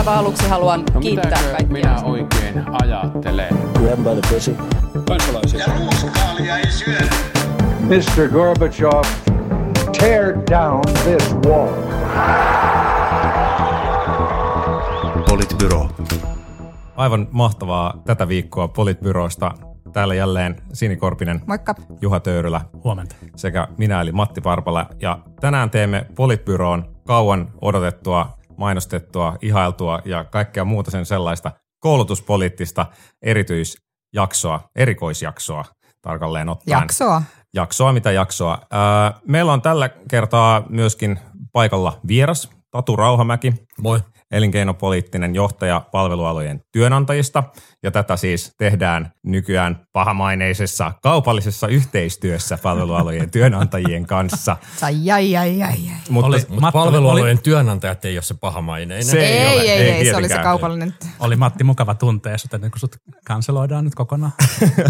aivan aluksi haluan No kiittää kaikkia. minä oikein ajattelen? Grab by the pussy. kansalaisia. Ja ruuskaalia ei syödä. Mr. Gorbachev, tear down this wall. Politbyro. Aivan mahtavaa tätä viikkoa Politbyrosta. Täällä jälleen Sini Korpinen, Moikka. Juha Töyrylä Huomenta. sekä minä eli Matti Parpala. Ja tänään teemme Politbyroon kauan odotettua, mainostettua, ihailtua ja kaikkea muuta sen sellaista koulutuspoliittista erityisjaksoa, erikoisjaksoa tarkalleen ottaen. Jaksoa. Jaksoa, mitä jaksoa. Meillä on tällä kertaa myöskin paikalla vieras, Tatu Rauhamäki. Moi. elinkeinopoliittinen johtaja palvelualojen työnantajista, ja tätä siis tehdään nykyään pahamaineisessa kaupallisessa yhteistyössä palvelualojen työnantajien kanssa. Sai jai jai jai jai. Mutta Oli- Mutta Matti- palvelualojen työnantajat ei ole se pahamaineinen. Se- Ei, ei ole, ei, ei ei, ei, se oli se kaupallinen. Oli Matti mukava tuntea sut ennen kuin sut kanseloidaan nyt kokonaan.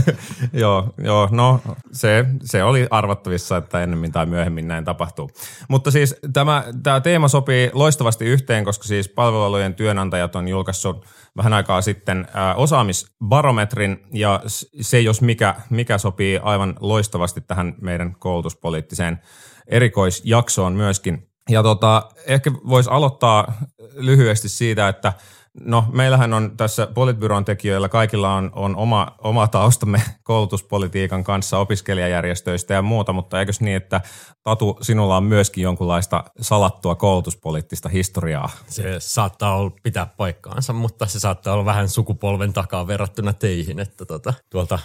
joo, joo, no se, se oli arvattavissa, että ennemmin tai myöhemmin näin tapahtuu. Mutta siis tämä, tämä teema sopii loistavasti yhteen, koska siis palvelualojen työnantajat on julkaissut vähän aikaa sitten osaamisbarometrin, ja se jos mikä, mikä sopii aivan loistavasti tähän meidän koulutuspoliittiseen erikoisjaksoon myöskin. Ja tota, ehkä voisi aloittaa lyhyesti siitä, että no meillähän on tässä Politbyron tekijöillä kaikilla on, on oma, oma taustamme koulutuspolitiikan kanssa opiskelijajärjestöistä ja muuta, mutta eikös niin, että Tatu, sinulla on myöskin jonkunlaista salattua koulutuspoliittista historiaa? Se saattaa olla, pitää paikkaansa, mutta se saattaa olla vähän sukupolven takaa verrattuna teihin, että tota, tuolta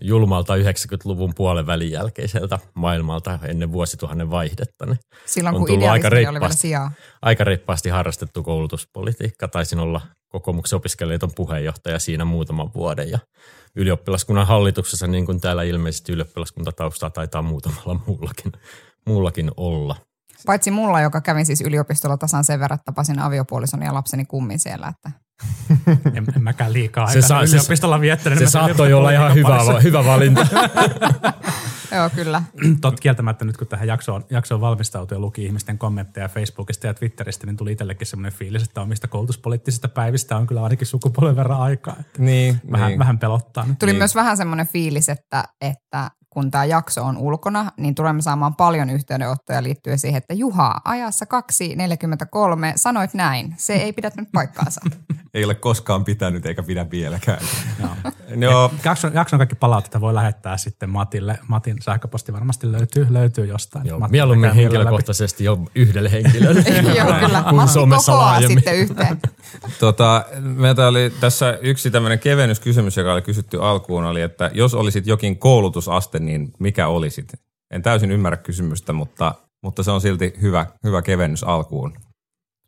julmalta 90-luvun puolen välin jälkeiseltä maailmalta ennen vuosituhannen vaihdetta. Niin Silloin on kun tullut aika reippaasti, aika reippaasti harrastettu koulutuspolitiikka. Taisin olla kokoomuksen opiskelijoiton puheenjohtaja siinä muutaman vuoden ja ylioppilaskunnan hallituksessa, niin kuin täällä ilmeisesti ylioppilaskuntataustaa taitaa muutamalla muullakin, muullakin olla. Paitsi mulla, joka kävi siis yliopistolla tasan sen verran, tapasin aviopuolison ja lapseni kummin siellä. Että En, en mäkään liikaa Se saa- se- yliopistolla viettänyt. Se Mä saattoi olla ihan hyvä, hyvä valinta. joo, kyllä. Tot kieltämättä nyt kun tähän jaksoon, jaksoon valmistautui ja luki ihmisten kommentteja Facebookista ja Twitteristä, niin tuli itsellekin semmoinen fiilis, että omista koulutuspoliittisista päivistä on kyllä ainakin sukupolven verran aikaa. Että Niin, vähän, niin. vähän pelottaa nyt. Tuli Niin. myös vähän semmoinen fiilis, että, että kun tämä jakso on ulkona, niin tulemme saamaan paljon yhteydenottoja liittyen siihen, että Juha, ajassa 2.43 sanoit näin. Se ei pidä nyt paikkaansa. Ei ole koskaan pitänyt eikä pidä vieläkään. Joo. Joo, Jakson, jakson kaikki palautetta voi lähettää sitten Matille. Matin sähköposti varmasti löytyy, löytyy jostain. Joo, Matti mieluummin henkilökohtaisesti jo yhdelle henkilölle. Joo, kyllä. Kun Matti somessa kokoaa laajemmin. sitten yhteen. Tota, meiltä oli tässä yksi tämmöinen kevennyskysymys, joka oli kysytty alkuun, oli, että jos olisit jokin koulutusaste, niin mikä olisit? En täysin ymmärrä kysymystä, mutta, mutta se on silti hyvä, hyvä kevennys alkuun.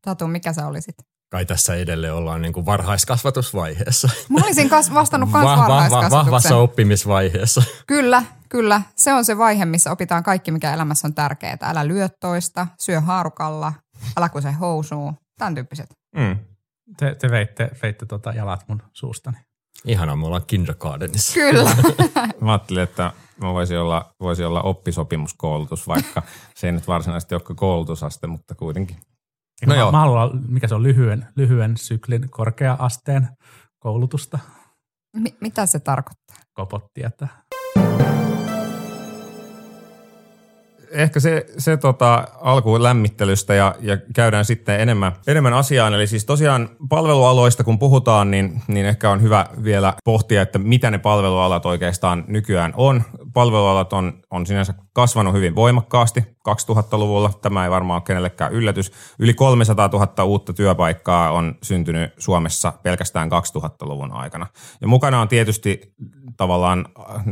Tatu, mikä sä olisit? Kai tässä edelleen ollaan niin kuin varhaiskasvatusvaiheessa. Mä olisin kas, vastannut kans Va- va- va- varhaiskasvatuksen. vahvassa oppimisvaiheessa. Kyllä, kyllä. Se on se vaihe, missä opitaan kaikki, mikä elämässä on tärkeää. Älä lyö toista, syö haarukalla, älä kuse housuu, tämän tyyppiset. Mm. Te, te veitte, veitte tota jalat mun suustani. Ihanaa, me ollaan kindergartenissa. Kyllä. Mä ajattelin, että mä voisin olla, voisi olla oppisopimuskoulutus, vaikka se ei nyt varsinaisesti ole koulutusaste, mutta kuitenkin. No No mä, joo. mä haluan, mikä se on, lyhyen, lyhyen syklin korkea-asteen koulutusta Mi- mitä se tarkoittaa? kopotti, että ehkä se, se tota, alkuun lämmittelystä ja, ja käydään sitten enemmän, enemmän asiaan. Eli siis tosiaan palvelualoista kun puhutaan, niin, niin ehkä on hyvä vielä pohtia, että mitä ne palvelualat oikeastaan nykyään on. Palvelualat on, on sinänsä kasvanut hyvin voimakkaasti 2000-luvulla. Tämä ei varmaan ole kenellekään yllätys. Yli 300 000 uutta työpaikkaa on syntynyt Suomessa pelkästään 2000-luvun aikana. Ja mukana on tietysti tavallaan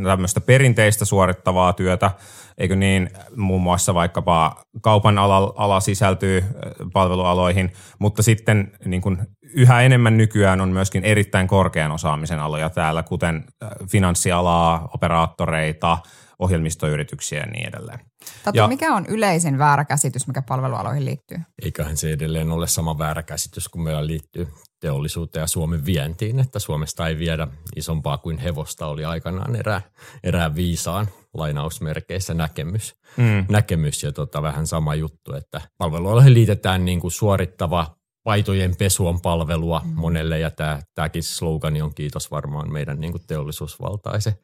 tämmöistä perinteistä suorittavaa työtä, eikö niin, muun muassa vaikkapa kaupan ala, ala sisältyy palvelualoihin, mutta sitten niin kuin yhä enemmän nykyään on myöskin erittäin korkean osaamisen aloja täällä, kuten finanssialaa, operaattoreita, ohjelmistoyrityksiä ja niin edelleen. Tatu, Ja- mikä on yleisin väärä käsitys, mikä palvelualoihin liittyy? Eiköhän se edelleen ole sama väärä käsitys, kun meillä liittyy teollisuuteen ja Suomen vientiin, että Suomesta ei viedä isompaa kuin hevosta oli aikanaan erää, erää viisaan lainausmerkeissä näkemys. Mm. näkemys ja tota, vähän sama juttu, että palvelualoihin liitetään niin kuin suorittava paitojen pesu on palvelua monelle ja tämä, tämäkin slogani on kiitos varmaan meidän niin kuin teollisuusvaltaisen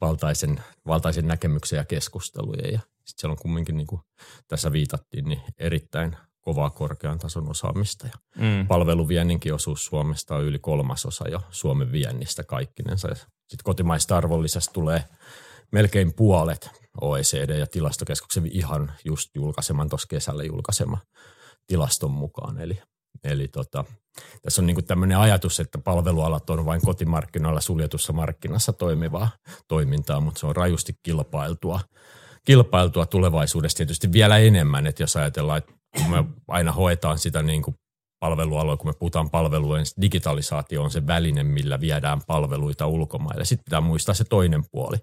valtaisen, valtaisen näkemyksen ja keskustelujen. Ja sitten siellä on kumminkin, niin kuin tässä viitattiin, niin erittäin kovaa korkean tason osaamista. Ja mm. Palveluvienninkin osuus Suomesta on yli kolmasosa jo Suomen viennistä kaikkinensa. Sitten kotimaista arvollisesta tulee melkein puolet OECD ja tilastokeskuksen ihan just julkaiseman, tuossa kesällä julkaisema tilaston mukaan. Eli, eli tota, tässä on niin tämmöinen ajatus, että palvelualat on vain kotimarkkinoilla suljetussa markkinassa toimivaa toimintaa, mutta se on rajusti kilpailtua, kilpailtua tulevaisuudessa tietysti vielä enemmän, että jos ajatellaan, että me aina hoetaan sitä niin palvelualoja, kun me puhutaan palvelujen, niin digitalisaatio on se väline, millä viedään palveluita ulkomaille. Sitten pitää muistaa se toinen puoli,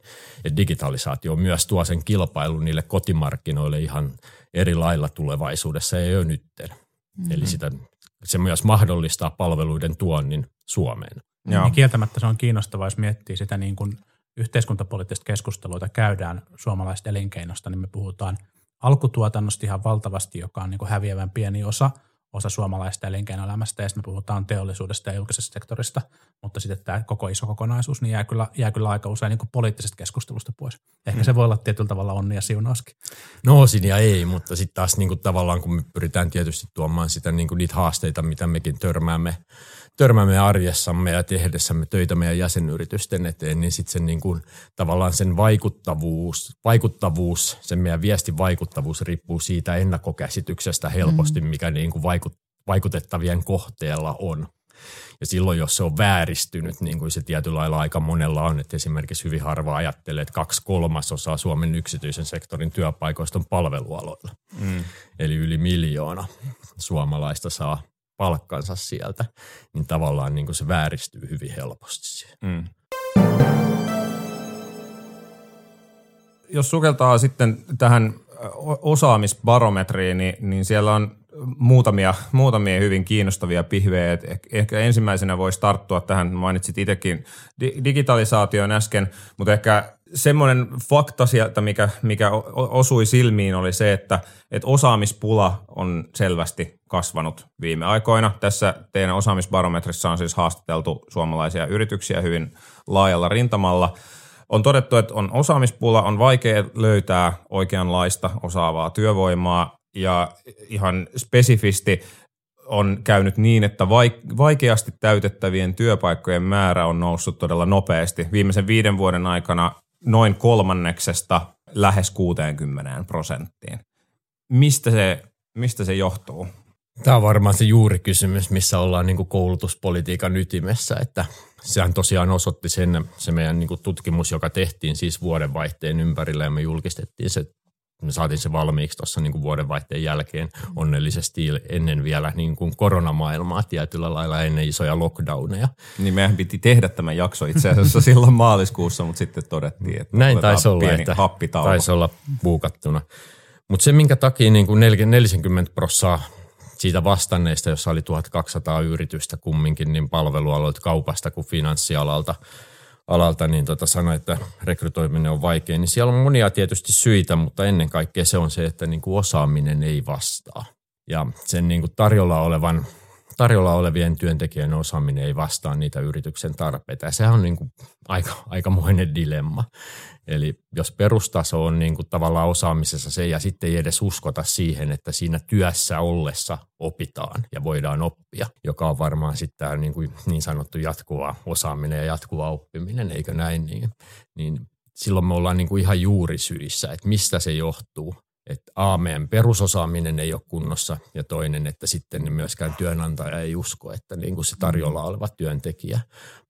että digitalisaatio myös tuo sen kilpailun niille kotimarkkinoille ihan eri lailla tulevaisuudessa ja jo nytten. Mm-hmm. Eli sitä, se myös mahdollistaa palveluiden tuonnin Suomeen. Joo. Niin kieltämättä se on kiinnostavaa, jos miettii sitä niin kuin yhteiskuntapoliittista keskustelua, jota käydään suomalaisesta elinkeinosta, niin me puhutaan alkutuotannosta ihan valtavasti, joka on niin kuin häviävän pieni osa – osa suomalaista elinkeinoelämästä, ja sitten me puhutaan teollisuudesta ja julkisesta sektorista, mutta sitten tämä koko iso kokonaisuus niin jää, kyllä, jää kyllä aika usein niin poliittisesta keskustelusta pois. Ehkä hmm. se voi olla tietyllä tavalla onni ja siunauskin. No osin ja ei, mutta sitten taas niin kuin tavallaan kun me pyritään tietysti tuomaan sitä niin kuin niitä haasteita, mitä mekin törmäämme törmäämme arjessamme ja tehdessämme töitä meidän jäsenyritysten eteen, niin sitten niin kuin, tavallaan sen vaikuttavuus, vaikuttavuus, sen meidän viestin vaikuttavuus riippuu siitä ennakkokäsityksestä helposti, mm. mikä niin kuin vaikut, vaikutettavien kohteella on. Ja silloin, jos se on vääristynyt, niin kuin se tietyllä lailla aika monella on, että esimerkiksi hyvin harva ajattelee, että kaksi kolmasosaa Suomen yksityisen sektorin työpaikoista on palvelualoilla. Mm. Eli yli miljoona suomalaista saa palkkansa sieltä, niin tavallaan niin kuin se vääristyy hyvin helposti siihen. Mm. Jos sukeltaa sitten tähän osaamisbarometriin, niin, niin siellä on muutamia, muutamia hyvin kiinnostavia pihvejä. Ehkä ensimmäisenä voisi tarttua tähän, mainitsit itsekin digitalisaation äsken, mutta ehkä semmoinen fakta sieltä, mikä, mikä osui silmiin, oli se, että, että osaamispula on selvästi kasvanut viime aikoina. Tässä teidän osaamisbarometrissa on siis haastateltu suomalaisia yrityksiä hyvin laajalla rintamalla. On todettu, että on osaamispula, on vaikea löytää oikeanlaista osaavaa työvoimaa ja ihan spesifisti on käynyt niin, että vaikeasti täytettävien työpaikkojen määrä on noussut todella nopeasti. Viimeisen viiden vuoden aikana noin kolmanneksesta lähes 60 prosenttiin. Mistä se, mistä se johtuu? Tämä on varmaan se juuri kysymys, missä ollaan niin kuin koulutuspolitiikan ytimessä, että sehän tosiaan osoitti sen, se meidän niin kuin tutkimus, joka tehtiin siis vuodenvaihteen ympärillä ja me julkistettiin se me saatiin se valmiiksi tuossa niin vuodenvaihteen jälkeen onnellisesti ennen vielä niin kuin koronamaailmaa tietyllä lailla ennen isoja lockdowneja. Niin meidän piti tehdä tämä jakso itse asiassa silloin maaliskuussa, mutta sitten todettiin, että Näin taisi olla, että taisi olla buukattuna. Mutta se, minkä takia niin kuin 40 prossaa siitä vastanneista, jossa oli 1200 yritystä kumminkin, niin palvelualoit kaupasta kuin finanssialalta – alalta, niin tota sanoi, että rekrytoiminen on vaikea, niin siellä on monia tietysti syitä, mutta ennen kaikkea se on se, että niin kuin osaaminen ei vastaa. Ja sen niin kuin tarjolla olevan tarjolla olevien työntekijöiden osaaminen ei vastaa niitä yrityksen tarpeita. Ja sehän on niin kuin aika, aikamoinen dilemma. Eli jos perustaso on niin kuin tavallaan osaamisessa se ja sitten ei edes uskota siihen, että siinä työssä ollessa opitaan ja voidaan oppia, joka on varmaan sitten tämä niin, kuin niin sanottu jatkuva osaaminen ja jatkuva oppiminen, eikö näin, niin, niin silloin me ollaan niin kuin ihan juurisyissä, että mistä se johtuu että A, meidän perusosaaminen ei ole kunnossa ja toinen, että sitten myöskään työnantaja ei usko, että niin kuin se tarjolla oleva työntekijä,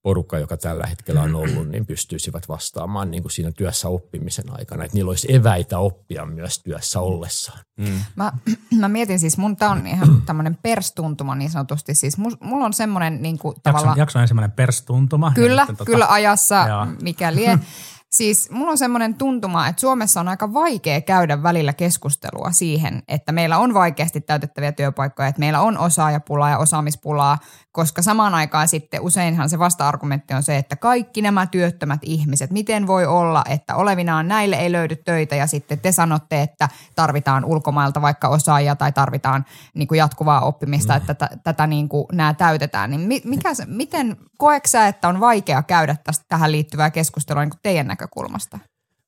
porukka, joka tällä hetkellä on ollut, niin pystyisivät vastaamaan niin kuin siinä työssä oppimisen aikana, että niillä olisi eväitä oppia myös työssä ollessaan. Mm. Mä, mä mietin siis, mun tämä on ihan tämmöinen perstuntuma niin sanotusti, siis mulla on semmoinen niin kuin jakson, tavallaan... Jakson ensimmäinen perstuntuma. Kyllä, tota, kyllä ajassa, mikäli Siis mulla on semmoinen tuntuma, että Suomessa on aika vaikea käydä välillä keskustelua siihen, että meillä on vaikeasti täytettäviä työpaikkoja, että meillä on osaajapulaa ja osaamispulaa, koska samaan aikaan sitten useinhan se vasta-argumentti on se, että kaikki nämä työttömät ihmiset, miten voi olla, että olevinaan näille ei löydy töitä ja sitten te sanotte, että tarvitaan ulkomailta vaikka osaajia tai tarvitaan niin kuin jatkuvaa oppimista, mm. että tätä, tätä niin kuin nämä täytetään. Niin mikä, miten koeksä, että on vaikea käydä tästä, tähän liittyvää keskustelua niin kuin teidän näkökulmasta?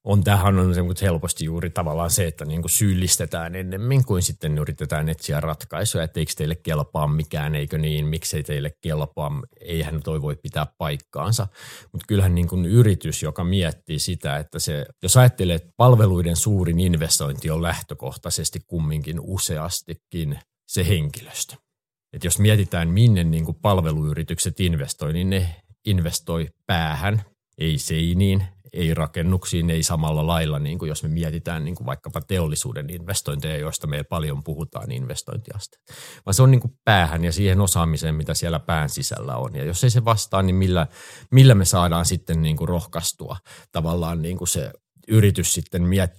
on tähän on helposti juuri tavallaan se, että niin kuin syyllistetään ennemmin kuin sitten yritetään etsiä ratkaisuja, että eikö teille kelpaa mikään, eikö niin, miksei teille kelpaa, eihän toi voi pitää paikkaansa. Mutta kyllähän niin kuin yritys, joka miettii sitä, että se, jos ajattelee, että palveluiden suurin investointi on lähtökohtaisesti kumminkin useastikin se henkilöstö. Et jos mietitään, minne niin kuin palveluyritykset investoi, niin ne investoi päähän, ei seiniin, ei rakennuksiin, ei samalla lailla, niin kuin jos me mietitään niin kuin vaikkapa teollisuuden investointeja, joista me paljon puhutaan investointiaste. Vaan se on niin kuin päähän ja siihen osaamiseen, mitä siellä pään sisällä on. Ja jos ei se vastaa, niin millä, millä me saadaan sitten niin kuin rohkaistua tavallaan niin kuin se yritys sitten miet,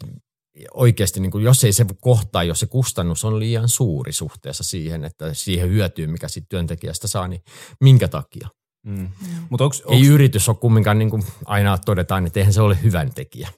oikeasti, niin kuin, jos ei se kohtaa, jos se kustannus on liian suuri suhteessa siihen, että siihen hyötyyn, mikä siitä työntekijästä saa, niin minkä takia? Mm. Mutta onks, Ei onks, yritys ole kumminkaan, niin kuin aina todetaan, että eihän se ole hyvän tekijä.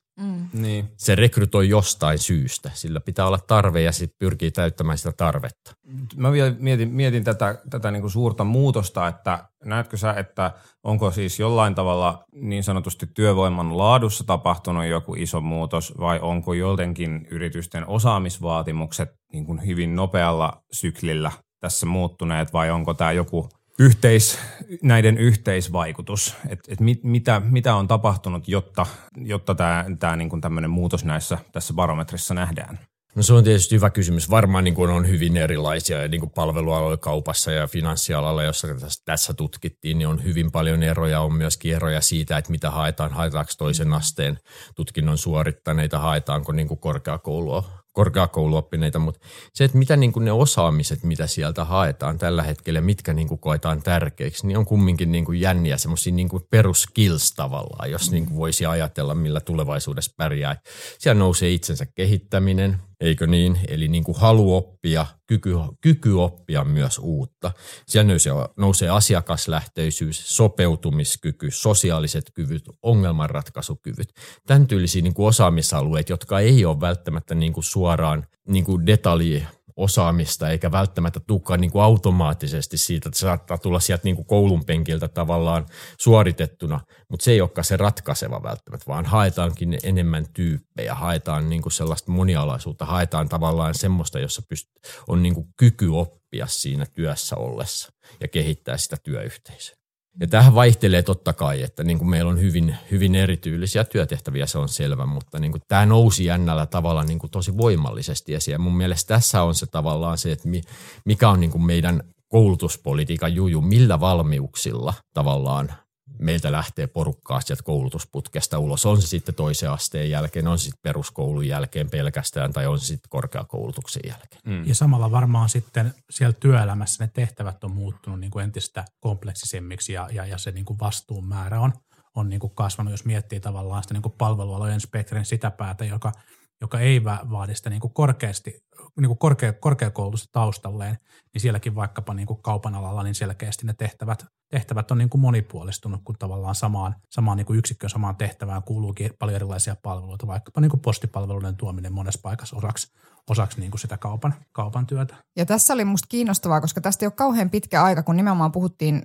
niin. Se rekrytoi jostain syystä. Sillä pitää olla tarve ja sitten pyrkii täyttämään sitä tarvetta. Mä vielä mietin, mietin tätä, tätä niin kuin suurta muutosta, että näetkö sä, että onko siis jollain tavalla niin sanotusti työvoiman laadussa tapahtunut joku iso muutos vai onko jotenkin yritysten osaamisvaatimukset niin kuin hyvin nopealla syklillä tässä muuttuneet vai onko tämä joku yhteis, näiden yhteisvaikutus, että et mit, mitä, mitä on tapahtunut, jotta, jotta tämä, tämä niin kuin tämmöinen muutos näissä tässä barometrissa nähdään? No se on tietysti hyvä kysymys. Varmaan niin kuin on hyvin erilaisia niin kuin palvelualoilla, kaupassa ja finanssialalla, jossa tässä tutkittiin, niin on hyvin paljon eroja. On myöskin eroja siitä, että mitä haetaan. Haetaanko toisen asteen tutkinnon suorittaneita, haetaanko niin kuin korkeakoulua, korkeakouluoppineita, mutta se, että mitä niin kuin ne osaamiset, mitä sieltä haetaan tällä hetkellä, mitkä niin kuin koetaan tärkeiksi, niin on kumminkin niin kuin jänniä, semmoisia niin peruskills tavallaan, jos niin kuin voisi ajatella, millä tulevaisuudessa pärjää. Siellä nousee itsensä kehittäminen, eikö niin? Eli niin kuin halu oppia, kyky, kyky oppia myös uutta. Siellä nousee, nousee asiakaslähtöisyys, sopeutumiskyky, sosiaaliset kyvyt, ongelmanratkaisukyvyt. Tämän tyylisiä niin kuin osaamisalueet, jotka ei ole välttämättä niin kuin suoraan niin kuin detalji osaamista, eikä välttämättä tulekaan niin kuin automaattisesti siitä, että se saattaa tulla sieltä niin kuin koulun penkiltä tavallaan suoritettuna, mutta se ei olekaan se ratkaiseva välttämättä, vaan haetaankin enemmän tyyppejä, haetaan niin kuin sellaista monialaisuutta, haetaan tavallaan semmoista, jossa pyst- on niin kuin kyky oppia siinä työssä ollessa ja kehittää sitä työyhteisöä. Ja tähän vaihtelee totta kai, että niin kuin meillä on hyvin, hyvin erityylisiä työtehtäviä, se on selvä, mutta niin kuin tämä nousi jännällä tavalla niin kuin tosi voimallisesti esiin. Ja mun mielestä tässä on se tavallaan se, että mi- mikä on niin kuin meidän koulutuspolitiikan juju, millä valmiuksilla tavallaan meiltä lähtee porukkaa sieltä koulutusputkesta ulos. On se sitten toisen asteen jälkeen, on se sitten peruskoulun jälkeen pelkästään tai on se sitten korkeakoulutuksen jälkeen. Mm. Ja samalla varmaan sitten siellä työelämässä ne tehtävät on muuttunut niin kuin entistä kompleksisemmiksi ja, ja, ja se niin kuin vastuun määrä on, on niin kuin kasvanut, jos miettii tavallaan sitä niin kuin palvelualojen spektrin sitä päätä, joka, joka ei vaadi sitä niin kuin korkeasti, niin kuin korkea, korkeakoulutusta taustalleen, niin sielläkin vaikkapa niin kuin kaupan alalla, niin selkeästi ne tehtävät, tehtävät on niin kuin monipuolistunut, kun tavallaan samaan, samaan niin kuin yksikköön, samaan tehtävään kuuluukin paljon erilaisia palveluita, vaikkapa niin kuin postipalveluiden tuominen monessa paikassa osaksi, osaksi niin kuin sitä kaupan, kaupan työtä. Ja tässä oli musta kiinnostavaa, koska tästä ei ole kauhean pitkä aika, kun nimenomaan puhuttiin,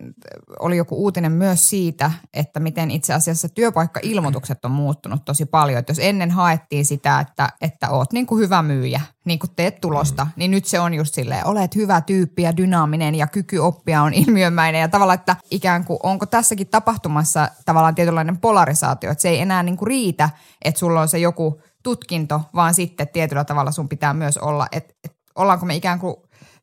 oli joku uutinen myös siitä, että miten itse asiassa työpaikkailmoitukset on muuttunut tosi paljon. Että jos ennen haettiin sitä, että, että oot niin kuin hyvä myyjä, niin kuin teet tulosta, mm. niin nyt se on just silleen, olet hyvä tyyppi ja dynaaminen ja kyky oppia on ilmiömäinen. Ja tavallaan, että ikään kuin onko tässäkin tapahtumassa tavallaan tietynlainen polarisaatio, että se ei enää niin kuin riitä, että sulla on se joku tutkinto, vaan sitten tietyllä tavalla sun pitää myös olla, että, että ollaanko me ikään kuin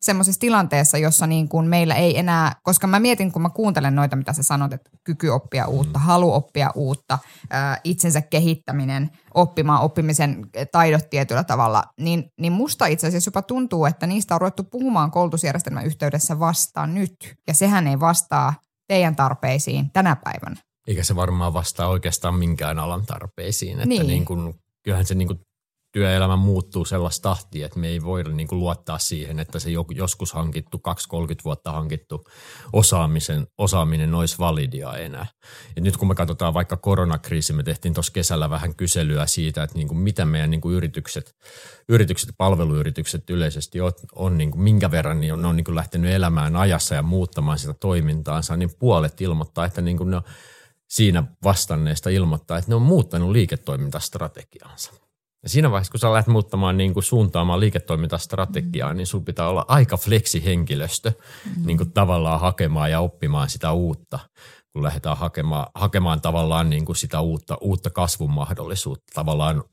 semmoisessa tilanteessa, jossa niin kuin meillä ei enää, koska mä mietin, kun mä kuuntelen noita, mitä sä sanot, että kyky oppia uutta, halu oppia uutta, ää, itsensä kehittäminen, oppimaan oppimisen taidot tietyllä tavalla, niin, niin musta itse asiassa jopa tuntuu, että niistä on ruvettu puhumaan koulutusjärjestelmän yhteydessä vasta nyt. Ja sehän ei vastaa teidän tarpeisiin tänä päivänä. Eikä se varmaan vastaa oikeastaan minkään alan tarpeisiin. Että Niin. niin. kuin, kyllähän se niin kuin työelämä muuttuu sellaista tahtia, että me ei voida niin kuin luottaa siihen, että se joskus hankittu, 2-30 vuotta hankittu osaamisen, osaaminen olisi validia enää. Ja nyt kun me katsotaan vaikka koronakriisi, me tehtiin tuossa kesällä vähän kyselyä siitä, että niin kuin mitä meidän niin kuin yritykset, yritykset, palveluyritykset yleisesti on, on niin kuin minkä verran niin on, on niin kuin lähtenyt elämään ajassa ja muuttamaan sitä toimintaansa, niin puolet ilmoittaa, että niin kuin ne on siinä vastanneesta ilmoittaa, että ne on muuttanut liiketoimintastrategiaansa. Ja siinä vaiheessa, kun sä lähdet muuttamaan niin kuin suuntaamaan liiketoimintastrategiaa, mm. niin sun pitää olla aika fleksi henkilöstö mm. niin kuin tavallaan hakemaan ja oppimaan sitä uutta, kun lähdetään hakemaan, hakemaan tavallaan niin kuin sitä uutta, uutta kasvun mahdollisuutta, tavallaan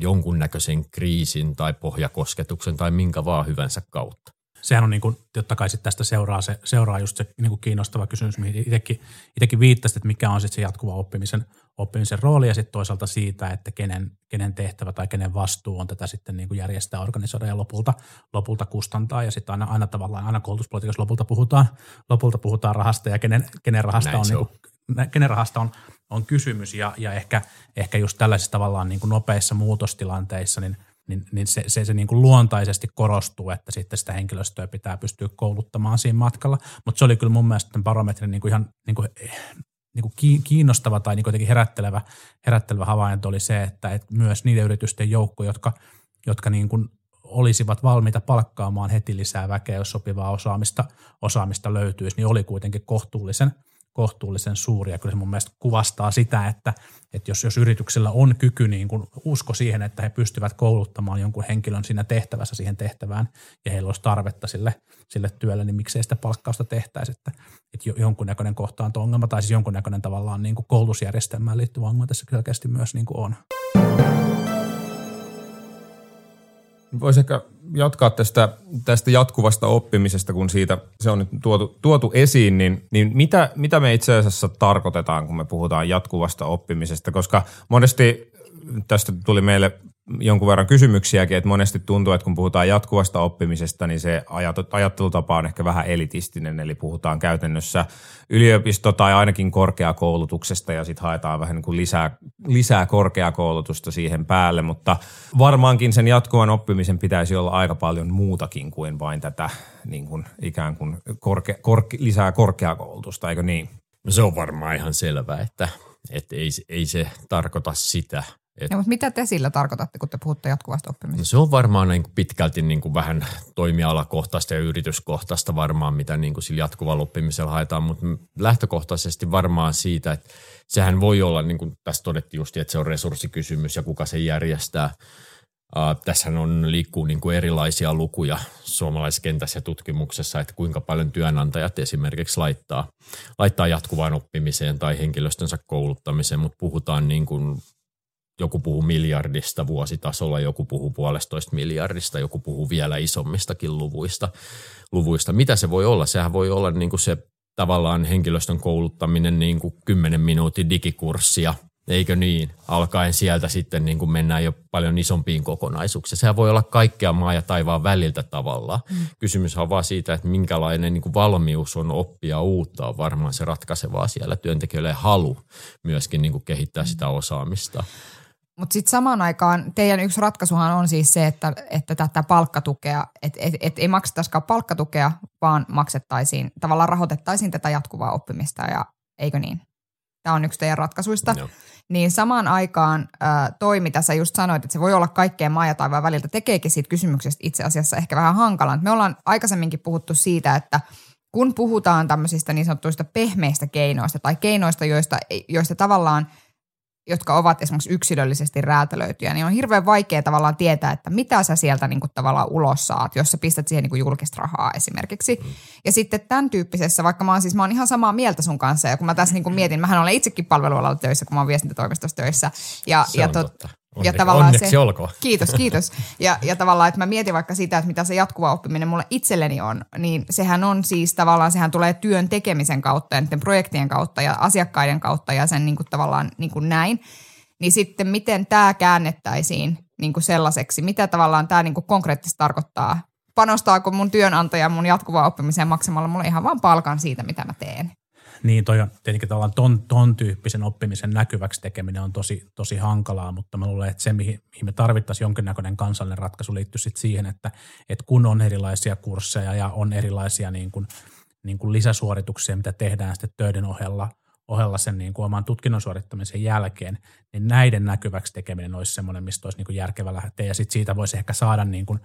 jonkunnäköisen kriisin tai pohjakosketuksen tai minkä vaan hyvänsä kautta. Sehän on niin kuin, totta kai sit tästä seuraa, se, seuraa just se niin kuin kiinnostava kysymys, mihin itsekin, itsekin viittasit, että mikä on sitten se jatkuva oppimisen, oppimisen rooli ja sitten toisaalta siitä, että kenen, kenen tehtävä tai kenen vastuu on tätä sitten niin kuin järjestää, organisoida ja lopulta, lopulta kustantaa. Ja sitten aina, aina tavallaan, aina koulutuspolitiikassa lopulta puhutaan, lopulta puhutaan rahasta ja kenen, kenen rahasta Näin on, niin kuin, kenen rahasta on, on kysymys. Ja, ja ehkä, ehkä just tällaisissa tavallaan niin kuin nopeissa muutostilanteissa, niin niin, niin se, se, se niin kuin luontaisesti korostuu, että sitten sitä henkilöstöä pitää pystyä kouluttamaan siinä matkalla. Mutta se oli kyllä mun mielestä tämän barometrin niin kuin ihan niin kuin, niin kuin ki- kiinnostava tai niin kuin herättelevä, herättelevä havainto oli se, että, että myös niiden yritysten joukko, jotka, jotka niin kuin olisivat valmiita palkkaamaan heti lisää väkeä, jos sopivaa osaamista, osaamista löytyisi, niin oli kuitenkin kohtuullisen, kohtuullisen suuri. Ja kyllä se mun mielestä kuvastaa sitä, että, että jos, jos yrityksellä on kyky, niin kuin usko siihen, että he pystyvät kouluttamaan jonkun henkilön siinä tehtävässä siihen tehtävään, ja heillä olisi tarvetta sille, sille työlle, niin miksei sitä palkkausta tehtäisi, että, että jo- jonkunnäköinen kohtaanto-ongelma, tai siis jonkunnäköinen tavallaan niin kuin koulutusjärjestelmään liittyvä ongelma tässä selkeästi myös niin kuin on. Voisi ehkä jatkaa tästä, tästä jatkuvasta oppimisesta, kun siitä se on nyt tuotu, tuotu esiin, niin, niin mitä, mitä me itse asiassa tarkoitetaan, kun me puhutaan jatkuvasta oppimisesta, koska monesti tästä tuli meille jonkun verran kysymyksiäkin, että monesti tuntuu, että kun puhutaan jatkuvasta oppimisesta, niin se ajat- ajattelutapa on ehkä vähän elitistinen, eli puhutaan käytännössä yliopisto- tai ainakin korkeakoulutuksesta ja sitten haetaan vähän niin kuin lisää, lisää korkeakoulutusta siihen päälle, mutta varmaankin sen jatkuvan oppimisen pitäisi olla aika paljon muutakin kuin vain tätä niin kuin ikään kuin korke, korke, lisää korkeakoulutusta, eikö niin? No se on varmaan ihan selvää, että, että ei, ei se tarkoita sitä. Että, Ja, mutta mitä te sillä tarkoitatte, kun te puhutte jatkuvasta no oppimisesta? se on varmaan niin kuin pitkälti niin kuin vähän toimialakohtaista ja yrityskohtaista varmaan, mitä niin kuin sillä jatkuvalla oppimisella haetaan, mutta lähtökohtaisesti varmaan siitä, että sehän voi olla, niin kuin tässä todettiin just, että se on resurssikysymys ja kuka se järjestää. Uh, tässähän on, liikkuu niin kuin erilaisia lukuja suomalaisessa kentässä ja tutkimuksessa, että kuinka paljon työnantajat esimerkiksi laittaa, laittaa jatkuvaan oppimiseen tai henkilöstönsä kouluttamiseen, mutta puhutaan niin kuin joku puhuu miljardista vuositasolla, joku puhuu puolestoista miljardista, joku puhuu vielä isommistakin luvuista. luvuista. Mitä se voi olla? Sehän voi olla niin kuin se tavallaan henkilöstön kouluttaminen niin kuin 10 minuutin digikurssia, eikö niin? Alkaen sieltä sitten niin kuin mennään jo paljon isompiin kokonaisuuksiin. Sehän voi olla kaikkea maa ja taivaan väliltä tavallaan. Mm. Kysymys on vaan siitä, että minkälainen niin kuin valmius on oppia uutta on varmaan se ratkaisevaa siellä työntekijöille ja halu myöskin niin kuin kehittää sitä osaamista. Mutta sitten samaan aikaan teidän yksi ratkaisuhan on siis se, että, että tätä palkkatukea, että et, et ei maksettaisikaan palkkatukea, vaan maksettaisiin, tavallaan rahoitettaisiin tätä jatkuvaa oppimista ja eikö niin? Tämä on yksi teidän ratkaisuista. Joo. Niin samaan aikaan äh, toi, mitä sä just sanoit, että se voi olla kaikkeen maa ja taivaan väliltä, tekeekin siitä kysymyksestä itse asiassa ehkä vähän hankalan. Me ollaan aikaisemminkin puhuttu siitä, että kun puhutaan tämmöisistä niin sanottuista pehmeistä keinoista tai keinoista, joista, joista tavallaan jotka ovat esimerkiksi yksilöllisesti räätälöityjä, niin on hirveän vaikea tavallaan tietää, että mitä sä sieltä niin kuin tavallaan ulos saat, jos sä pistät siihen niin kuin julkista rahaa esimerkiksi. Ja sitten tämän tyyppisessä, vaikka mä oon siis, mä oon ihan samaa mieltä sun kanssa, ja kun mä tässä niin kuin mietin, mähän olen itsekin palvelualalla töissä, kun mä oon viestintätoimistossa töissä. Ja, Se ja on totta. Ja Onneksi- tavallaan onneksi se, olkoon. Kiitos, kiitos. Ja, ja tavallaan, että mä mietin vaikka sitä, että mitä se jatkuva oppiminen mulle itselleni on, niin sehän on siis tavallaan, sehän tulee työn tekemisen kautta ja niiden projektien kautta ja asiakkaiden kautta ja sen niin kuin tavallaan niin kuin näin. Niin sitten miten tämä käännettäisiin niin kuin sellaiseksi, mitä tavallaan tämä niin kuin konkreettisesti tarkoittaa? Panostaako mun työnantaja mun jatkuvaa oppimiseen maksamalla mulle ihan vaan palkan siitä, mitä mä teen? Niin, toi on tietenkin tavallaan ton, ton tyyppisen oppimisen näkyväksi tekeminen on tosi, tosi hankalaa, mutta mä luulen, että se, mihin, mihin me tarvittaisiin jonkinnäköinen kansallinen ratkaisu liittyy sit siihen, että, että kun on erilaisia kursseja ja on erilaisia niin kuin, niin kuin lisäsuorituksia, mitä tehdään sitten töiden ohella, ohella sen niin kuin oman tutkinnon suorittamisen jälkeen, niin näiden näkyväksi tekeminen olisi semmoinen, mistä olisi niin kuin järkevä lähteä. Ja sitten siitä voisi ehkä saada niin kuin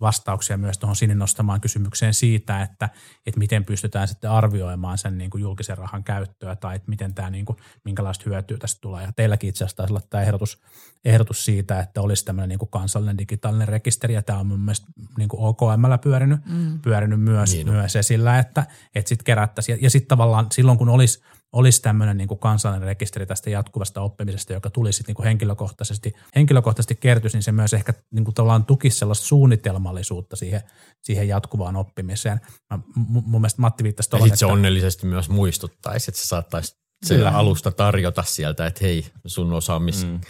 vastauksia myös tuohon sinne nostamaan kysymykseen siitä, että, että miten pystytään sitten arvioimaan sen niin kuin julkisen rahan käyttöä tai että miten tämä, niin kuin, minkälaista hyötyä tästä tulee. Ja teilläkin itse asiassa taisi olla tämä ehdotus, ehdotus siitä, että olisi tämmöinen niin kuin kansallinen digitaalinen rekisteri ja tämä on mun mielestä niin kuin OKMllä pyörinyt, mm. pyörinyt myös, niin myös esillä, että, että sitten kerättäisiin. Ja, ja sitten tavallaan silloin, kun olisi olisi tämmöinen niin kuin kansallinen rekisteri tästä jatkuvasta oppimisesta, joka tulisi sitten niin kuin henkilökohtaisesti, henkilökohtaisesti kertyisi, niin se myös ehkä niin kuin tavallaan tukisi sellaista suunnitelmallisuutta siihen, siihen jatkuvaan oppimiseen. Mä, mun mielestä Matti viittasi tuohon, Ja sitten se onnellisesti myös muistuttaisi, että se saattaisi Kyllä. alusta tarjota sieltä, että hei, sun osaamis mm.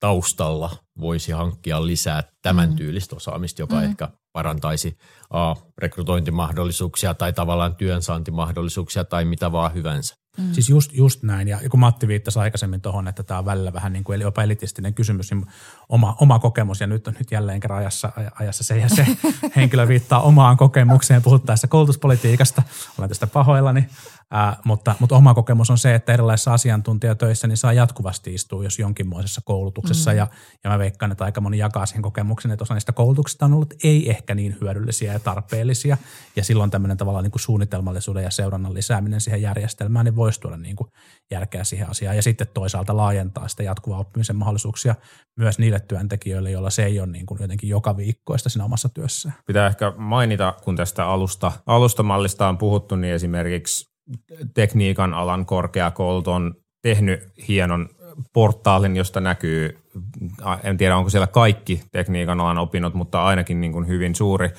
taustalla voisi hankkia lisää tämän mm. tyylistä osaamista, joka mm. ehkä parantaisi a, rekrytointimahdollisuuksia tai tavallaan työnsaantimahdollisuuksia tai mitä vaan hyvänsä. Mm. Siis just, just näin, ja kun Matti viittasi aikaisemmin tuohon, että tämä on välillä vähän niin kuin jopa elitistinen kysymys, niin oma, oma kokemus, ja nyt on nyt jälleen kerran ajassa, ajassa se ja se henkilö viittaa omaan kokemukseen puhuttaessa koulutuspolitiikasta, olen tästä pahoillani, Ää, mutta, mutta oma kokemus on se, että erilaisissa asiantuntijatöissä niin saa jatkuvasti istua jos jonkinmoisessa koulutuksessa mm. ja, ja mä veikkaan, että aika moni jakaa sen kokemuksen, että osa niistä koulutuksista on ollut ei ehkä niin hyödyllisiä ja tarpeellisia ja silloin tämmöinen tavallaan niin kuin suunnitelmallisuuden ja seurannan lisääminen siihen järjestelmään niin voisi tuoda niin kuin järkeä siihen asiaan ja sitten toisaalta laajentaa sitä jatkuvaa oppimisen mahdollisuuksia myös niille työntekijöille, joilla se ei ole niin kuin jotenkin joka viikkoista siinä omassa työssä. Pitää ehkä mainita, kun tästä alusta, alustamallista on puhuttu, niin esimerkiksi tekniikan alan korkeakoulut on tehnyt hienon portaalin, josta näkyy, en tiedä onko siellä kaikki tekniikan alan opinnot, mutta ainakin niin kuin hyvin suuri,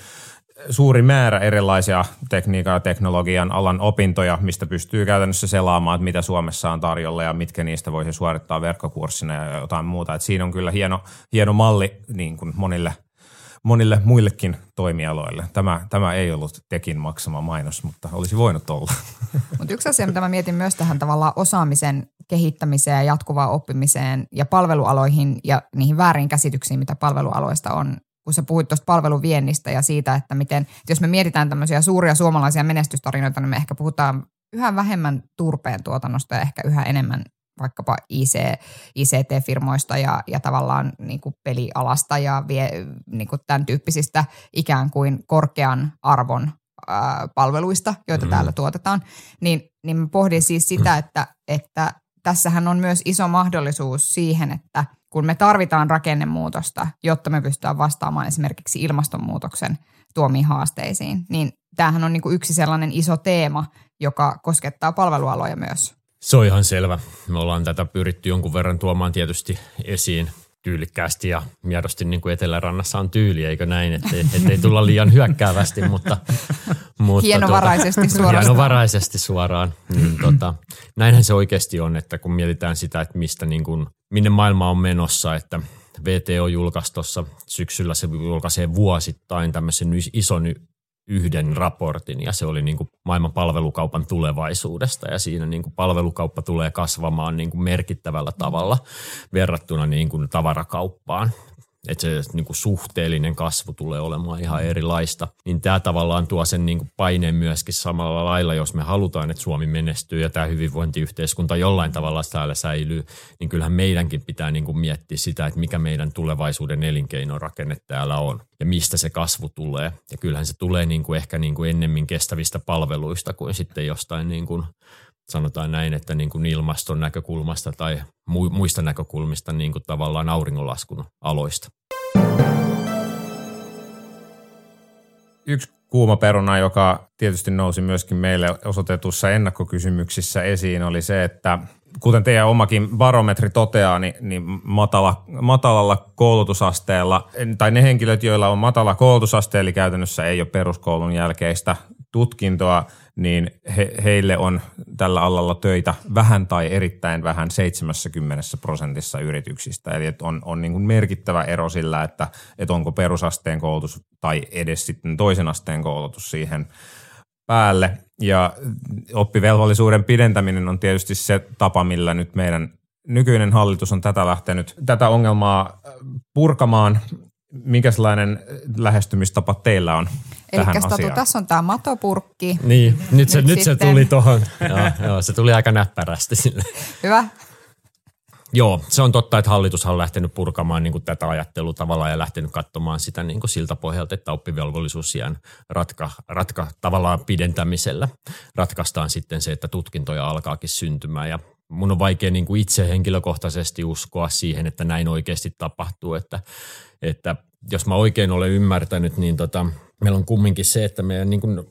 suuri määrä erilaisia tekniikan ja teknologian alan opintoja, mistä pystyy käytännössä selaamaan, että mitä Suomessa on tarjolla ja mitkä niistä voisi suorittaa verkkokurssina ja jotain muuta. Et siinä on kyllä hieno, hieno malli niin kuin monille – monille muillekin toimialoille. Tämä, tämä ei ollut Tekin maksama mainos, mutta olisi voinut olla. Mutta yksi asia, mitä mä mietin myös tähän tavallaan osaamisen kehittämiseen ja jatkuvaan oppimiseen ja palvelualoihin ja niihin väärinkäsityksiin, mitä palvelualoista on, kun sä puhuit tuosta palveluviennistä ja siitä, että miten, että jos me mietitään tämmöisiä suuria suomalaisia menestystarinoita, niin me ehkä puhutaan yhä vähemmän turpeen tuotannosta ja ehkä yhä enemmän vaikkapa IC, ICT-firmoista ja, ja tavallaan niin kuin pelialasta ja vie, niin kuin tämän tyyppisistä ikään kuin korkean arvon ää, palveluista, joita mm. täällä tuotetaan, niin, niin mä pohdin siis sitä, että, että tässähän on myös iso mahdollisuus siihen, että kun me tarvitaan rakennemuutosta, jotta me pystytään vastaamaan esimerkiksi ilmastonmuutoksen tuomiin haasteisiin, niin tämähän on niin kuin yksi sellainen iso teema, joka koskettaa palvelualoja myös. Se on ihan selvä. Me ollaan tätä pyritty jonkun verran tuomaan tietysti esiin tyylikkäästi ja miedosti niin kuin Etelärannassa on tyyli, eikö näin, ettei, ettei tulla liian hyökkäävästi, mutta, mutta hienovaraiisesti tuota, suoraan. Hienovaraiisesti suoraan. Niin, tota, näinhän se oikeasti on, että kun mietitään sitä, että mistä niin kuin, minne maailma on menossa, että VTO julkaisi tuossa syksyllä, se julkaisee vuosittain tämmöisen ison yhden raportin ja se oli niin kuin maailman palvelukaupan tulevaisuudesta ja siinä niin kuin palvelukauppa tulee kasvamaan niin kuin merkittävällä tavalla verrattuna niin kuin tavarakauppaan että se niin kuin suhteellinen kasvu tulee olemaan ihan erilaista, niin tämä tavallaan tuo sen niin kuin paineen myöskin samalla lailla, jos me halutaan, että Suomi menestyy ja tämä hyvinvointiyhteiskunta jollain tavalla täällä säilyy, niin kyllähän meidänkin pitää niin kuin miettiä sitä, että mikä meidän tulevaisuuden elinkeinorakenne täällä on ja mistä se kasvu tulee. Ja kyllähän se tulee niin kuin ehkä niin kuin ennemmin kestävistä palveluista kuin sitten jostain niin kuin sanotaan näin, että niin kuin ilmaston näkökulmasta tai muista näkökulmista niin kuin tavallaan auringonlaskun aloista. Yksi kuuma peruna, joka tietysti nousi myöskin meille osoitetussa ennakkokysymyksissä esiin, oli se, että kuten teidän omakin barometri toteaa, niin, niin matala, matalalla koulutusasteella, tai ne henkilöt, joilla on matala koulutusaste, eli käytännössä ei ole peruskoulun jälkeistä tutkintoa, niin he, heille on tällä alalla töitä vähän tai erittäin vähän 70 prosentissa yrityksistä. Eli on, on niin kuin merkittävä ero sillä, että, että onko perusasteen koulutus tai edes sitten toisen asteen koulutus siihen päälle. Ja oppivelvollisuuden pidentäminen on tietysti se tapa, millä nyt meidän nykyinen hallitus on tätä lähtenyt, tätä ongelmaa purkamaan. Minkälainen lähestymistapa teillä on Eli tähän Statu, asiaan? tässä on tämä matopurkki. Niin, nyt se, Nyt nyt se tuli tuohon. joo, joo, se tuli aika näppärästi sille. Hyvä. Joo, se on totta, että hallitus on lähtenyt purkamaan niin kuin tätä ajattelutavalla ja lähtenyt katsomaan sitä niin kuin siltä pohjalta, että oppivelvollisuusien ratka, ratka, tavallaan pidentämisellä ratkaistaan sitten se, että tutkintoja alkaakin syntymään. Ja mun on vaikea niin kuin itse henkilökohtaisesti uskoa siihen, että näin oikeasti tapahtuu, että, että jos mä oikein olen ymmärtänyt, niin tota, meillä on kumminkin se, että meidän niin kuin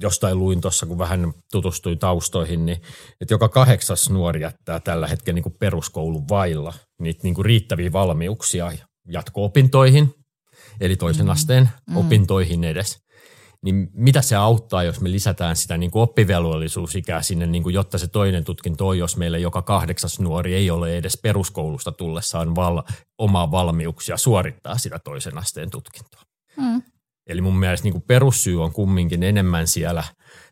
jostain luin tuossa, kun vähän tutustuin taustoihin, niin että joka kahdeksas nuori jättää tällä hetkellä niin kuin peruskoulun vailla niitä niin kuin riittäviä valmiuksia jatko-opintoihin, eli toisen asteen opintoihin edes. Niin mitä se auttaa, jos me lisätään sitä niin kuin oppivelvollisuusikää sinne, niin kuin jotta se toinen tutkinto on, jos meillä joka kahdeksas nuori ei ole edes peruskoulusta tullessaan val, omaa valmiuksia suorittaa sitä toisen asteen tutkintoa. Mm. Eli mun mielestä niin kuin perussyy on kumminkin enemmän siellä,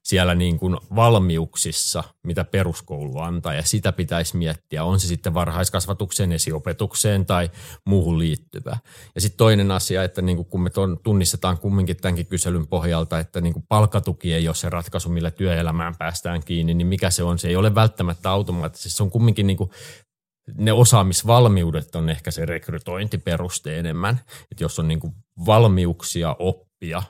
siellä niin kuin valmiuksissa, mitä peruskoulu antaa, ja sitä pitäisi miettiä, on se sitten varhaiskasvatukseen, esiopetukseen tai muuhun liittyvää. Ja sitten toinen asia, että niin kuin kun me tunnistetaan kumminkin tämänkin kyselyn pohjalta, että niin kuin palkkatuki ei ole se ratkaisu, millä työelämään päästään kiinni, niin mikä se on? Se ei ole välttämättä automaattisesti, se on kumminkin niin kuin ne osaamisvalmiudet on ehkä se rekrytointiperuste enemmän. Että jos on niin kuin valmiuksia oppia,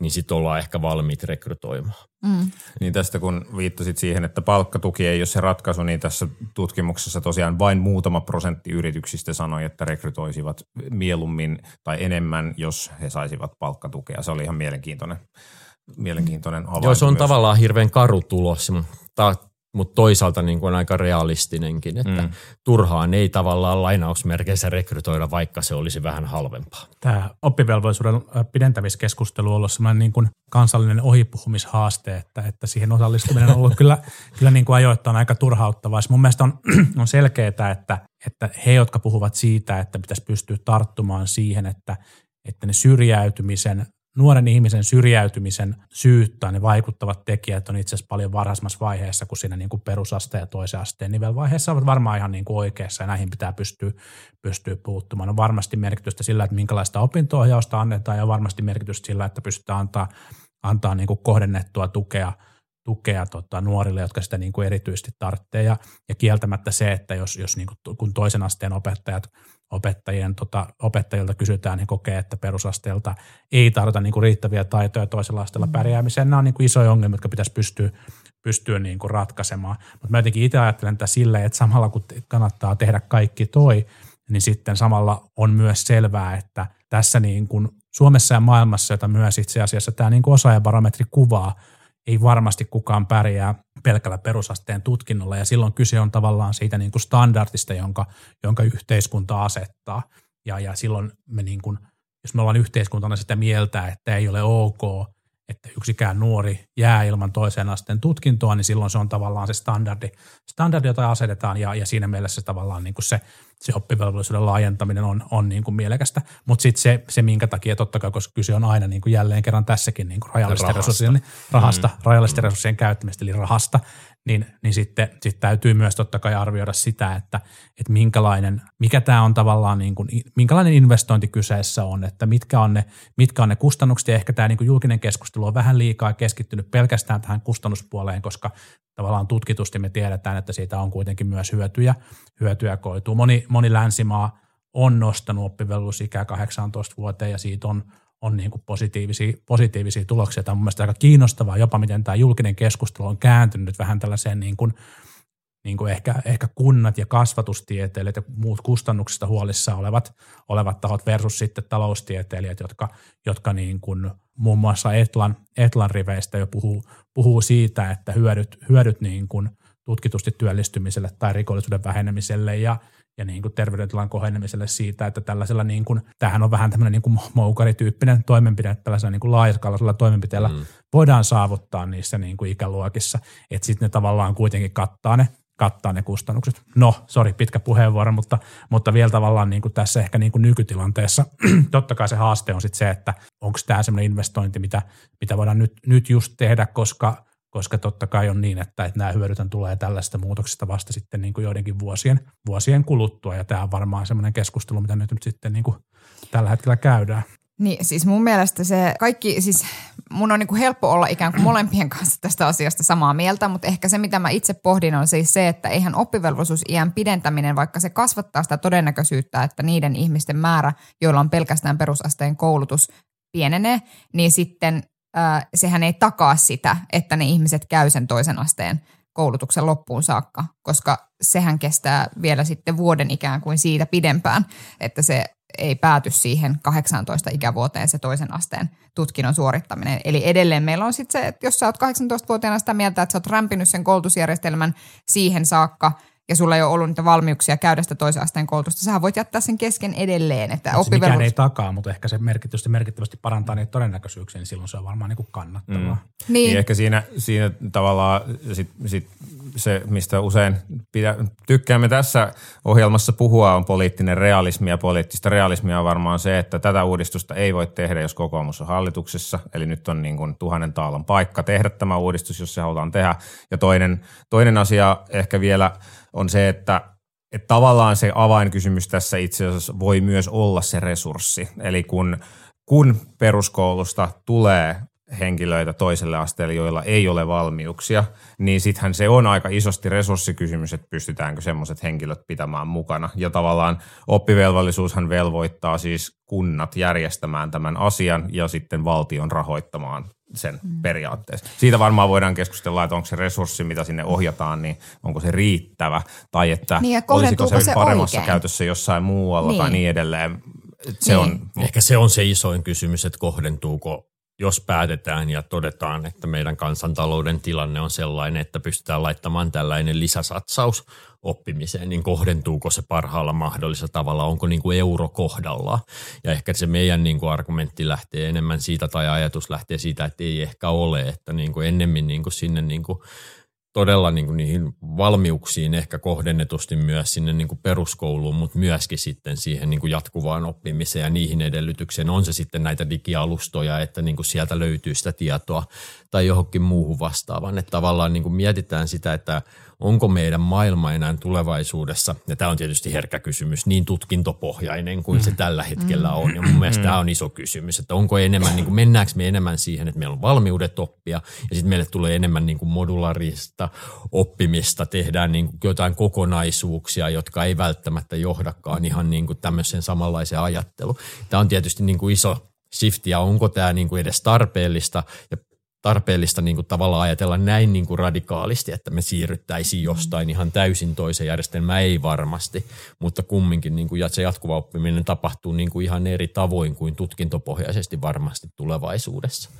niin sitten ollaan ehkä valmiit rekrytoimaan. Mm. Niin tästä kun viittasit siihen, että palkkatuki ei ole se ratkaisu, niin tässä tutkimuksessa tosiaan vain muutama prosentti yrityksistä sanoi, että rekrytoisivat mieluummin tai enemmän, jos he saisivat palkkatukea. Se oli ihan mielenkiintoinen, mielenkiintoinen havainto Joo, se on myös. tavallaan hirveän karu tulos, mutta toisaalta niin kuin aika realistinenkin, että mm. turhaan ei tavallaan lainausmerkeissä rekrytoida, vaikka se olisi vähän halvempaa. Tämä oppivelvollisuuden ö, pidentämiskeskustelu on ollut sellainen niin kuin kansallinen ohipuhumishaaste, että, että siihen osallistuminen on ollut kyllä, kyllä niin kuin ajoittain aika turhauttavaa. Mun mielestä on, on selkeää, että, että he, jotka puhuvat siitä, että pitäisi pystyä tarttumaan siihen, että, että ne syrjäytymisen nuoren ihmisen syrjäytymisen syyt tai ne vaikuttavat tekijät on itse asiassa paljon varhaisemmassa vaiheessa kuin siinä niin kuin perusasteen ja toisen asteen nivelvaiheessa ovat varmaan ihan niin kuin oikeassa ja näihin pitää pystyä, pystyä puuttumaan. On varmasti merkitystä sillä, että minkälaista opinto-ohjausta annetaan ja on varmasti merkitystä sillä, että pystytään antaa, antaa niin kuin kohdennettua tukea tukea tota, nuorille, jotka sitä niin kuin erityisesti tarvitsee. Ja, ja kieltämättä se, että jos, jos niin kuin, kun toisen asteen opettajat opettajien, tota, opettajilta kysytään, niin kokee, että perusasteelta ei tarvita niin kuin riittäviä taitoja toisella asteella pärjäämiseen. Nämä on niin kuin isoja ongelmia, jotka pitäisi pystyä, pystyä niin kuin ratkaisemaan. Mutta mä jotenkin itse ajattelen tätä silleen, että samalla kun kannattaa tehdä kaikki toi, niin sitten samalla on myös selvää, että tässä niin kuin Suomessa ja maailmassa, jota myös itse asiassa tämä niin kuin osaajabarometri kuvaa, ei varmasti kukaan pärjää pelkällä perusasteen tutkinnolla ja silloin kyse on tavallaan siitä niin kuin standardista, jonka, jonka yhteiskunta asettaa. Ja, ja silloin me niin kuin, jos me ollaan yhteiskuntana sitä mieltä, että ei ole ok, että yksikään nuori jää ilman toisen asteen tutkintoa, niin silloin se on tavallaan se standardi, standardi jota asetetaan ja, ja siinä mielessä tavallaan niin kuin se, se oppivelvollisuuden laajentaminen on, on niin kuin mielekästä. Mutta sitten se, se, minkä takia totta kai, koska kyse on aina niin kuin jälleen kerran tässäkin niin kuin rajallisten Rahasta. resurssien, rahasta, mm. rajallisten resurssien käyttämistä, eli rahasta, niin, niin sitten sit täytyy myös totta kai arvioida sitä, että, että minkälainen, mikä tämä on tavallaan, niin kuin, minkälainen investointi kyseessä on, että mitkä on ne, mitkä on ne kustannukset, ja ehkä tämä niin kuin julkinen keskustelu on vähän liikaa keskittynyt pelkästään tähän kustannuspuoleen, koska tavallaan tutkitusti me tiedetään, että siitä on kuitenkin myös hyötyjä, hyötyjä koituu. Moni, moni länsimaa on nostanut oppivelvollisuusikää 18 vuoteen, ja siitä on, on niin kuin positiivisia, positiivisia tuloksia. Tämä on mun mielestä aika kiinnostavaa jopa, miten tämä julkinen keskustelu on kääntynyt vähän tällaiseen niin kuin, niin kuin ehkä, ehkä kunnat ja kasvatustieteilijät ja muut kustannuksista huolissa olevat, olevat tahot versus sitten taloustieteilijät, jotka, jotka niin kuin muun muassa Etlan, Etlan riveistä jo puhuu, puhuu siitä, että hyödyt, hyödyt niin kuin tutkitusti työllistymiselle tai rikollisuuden vähenemiselle ja, ja niin kuin terveydentilan kohenemiselle siitä, että tällaisella, niin kuin, tämähän on vähän tämmöinen niin kuin moukarityyppinen toimenpide, että tällaisella niin kuin laajaskalaisella toimenpiteellä mm. voidaan saavuttaa niissä niin kuin ikäluokissa, että sitten ne tavallaan kuitenkin kattaa ne, kattaa ne kustannukset. No, sori, pitkä puheenvuoro, mutta, mutta vielä tavallaan niin kuin tässä ehkä niin kuin nykytilanteessa, totta kai se haaste on sitten se, että onko tämä sellainen investointi, mitä, mitä voidaan nyt, nyt just tehdä, koska, koska totta kai on niin, että, että nämä hyödytön tulee tällaista muutoksesta vasta sitten niin kuin joidenkin vuosien, vuosien kuluttua, ja tämä on varmaan semmoinen keskustelu, mitä nyt, nyt sitten niin kuin tällä hetkellä käydään. Niin, siis mun mielestä se kaikki, siis mun on niin kuin helppo olla ikään kuin molempien kanssa tästä asiasta samaa mieltä, mutta ehkä se, mitä mä itse pohdin, on siis se, että eihän oppivelvollisuusiän pidentäminen, vaikka se kasvattaa sitä todennäköisyyttä, että niiden ihmisten määrä, joilla on pelkästään perusasteen koulutus, pienenee, niin sitten äh, sehän ei takaa sitä, että ne ihmiset käy sen toisen asteen koulutuksen loppuun saakka, koska sehän kestää vielä sitten vuoden ikään kuin siitä pidempään, että se ei pääty siihen 18 ikävuoteen se toisen asteen tutkinnon suorittaminen. Eli edelleen meillä on sitten se, että jos sä oot 18-vuotiaana sitä mieltä, että sä oot rämpinyt sen koulutusjärjestelmän siihen saakka – ja sulla ei ole ollut niitä valmiuksia käydä sitä toisen asteen koulutusta, sä voit jättää sen kesken edelleen. Että se mikään ei takaa, mutta ehkä se merkitysti merkittävästi parantaa niitä todennäköisyyksiä, niin silloin se on varmaan niin kuin kannattavaa. Mm. Niin. niin. ehkä siinä, siinä tavallaan sit, sit se, mistä usein pidä, tykkäämme tässä ohjelmassa puhua, on poliittinen realismi. Ja poliittista realismia on varmaan se, että tätä uudistusta ei voi tehdä, jos kokoomus on hallituksessa. Eli nyt on niin kuin tuhannen taalan paikka tehdä tämä uudistus, jos se halutaan tehdä. Ja toinen, toinen asia ehkä vielä – on se, että että tavallaan se avainkysymys tässä itse asiassa voi myös olla se resurssi. Eli kun, kun peruskoulusta tulee henkilöitä toiselle asteelle, joilla ei ole valmiuksia, niin sittenhän se on aika isosti resurssikysymys, että pystytäänkö semmoiset henkilöt pitämään mukana. Ja tavallaan oppivelvollisuushan velvoittaa siis kunnat järjestämään tämän asian ja sitten valtion rahoittamaan sen mm. periaatteessa. Siitä varmaan voidaan keskustella, että onko se resurssi, mitä sinne ohjataan, niin onko se riittävä, tai että niin, olisiko se, se paremmassa oikein? käytössä jossain muualla niin. tai niin edelleen. Se niin. on, Ehkä se on se isoin kysymys, että kohdentuuko jos päätetään ja todetaan, että meidän kansantalouden tilanne on sellainen, että pystytään laittamaan tällainen lisäsatsaus oppimiseen, niin kohdentuuko se parhaalla mahdollisella tavalla, onko niin kuin euro kohdalla. Ja ehkä se meidän niin kuin argumentti lähtee enemmän siitä tai ajatus lähtee siitä, että ei ehkä ole, että niin kuin ennemmin niin kuin sinne niin kuin todella niin kuin niihin valmiuksiin ehkä kohdennetusti myös sinne niin kuin peruskouluun, mutta myöskin sitten siihen niin kuin jatkuvaan oppimiseen ja niihin edellytyksiin. On se sitten näitä digialustoja, että niin kuin sieltä löytyy sitä tietoa tai johonkin muuhun vastaavaan. Että tavallaan niin kuin mietitään sitä, että onko meidän maailma enää tulevaisuudessa, ja tämä on tietysti herkkä kysymys, niin tutkintopohjainen kuin se mm. tällä hetkellä on. Ja mun mielestä tämä on iso kysymys, että onko enemmän, niin kuin mennäänkö me enemmän siihen, että meillä on valmiudet oppia, ja sitten meille tulee enemmän niin kuin modularista oppimista, tehdään niin kuin jotain kokonaisuuksia, jotka ei välttämättä johdakaan ihan niin kuin tämmöiseen samanlaiseen ajatteluun. Tämä on tietysti niin kuin iso shift, ja onko tämä niin kuin edes tarpeellista, ja tarpeellista niin kuin tavallaan ajatella näin niin kuin radikaalisti, että me siirryttäisiin jostain ihan täysin toiseen järjestelmään, ei varmasti, mutta kumminkin niin kuin se jatkuva oppiminen tapahtuu niin kuin ihan eri tavoin kuin tutkintopohjaisesti varmasti tulevaisuudessa.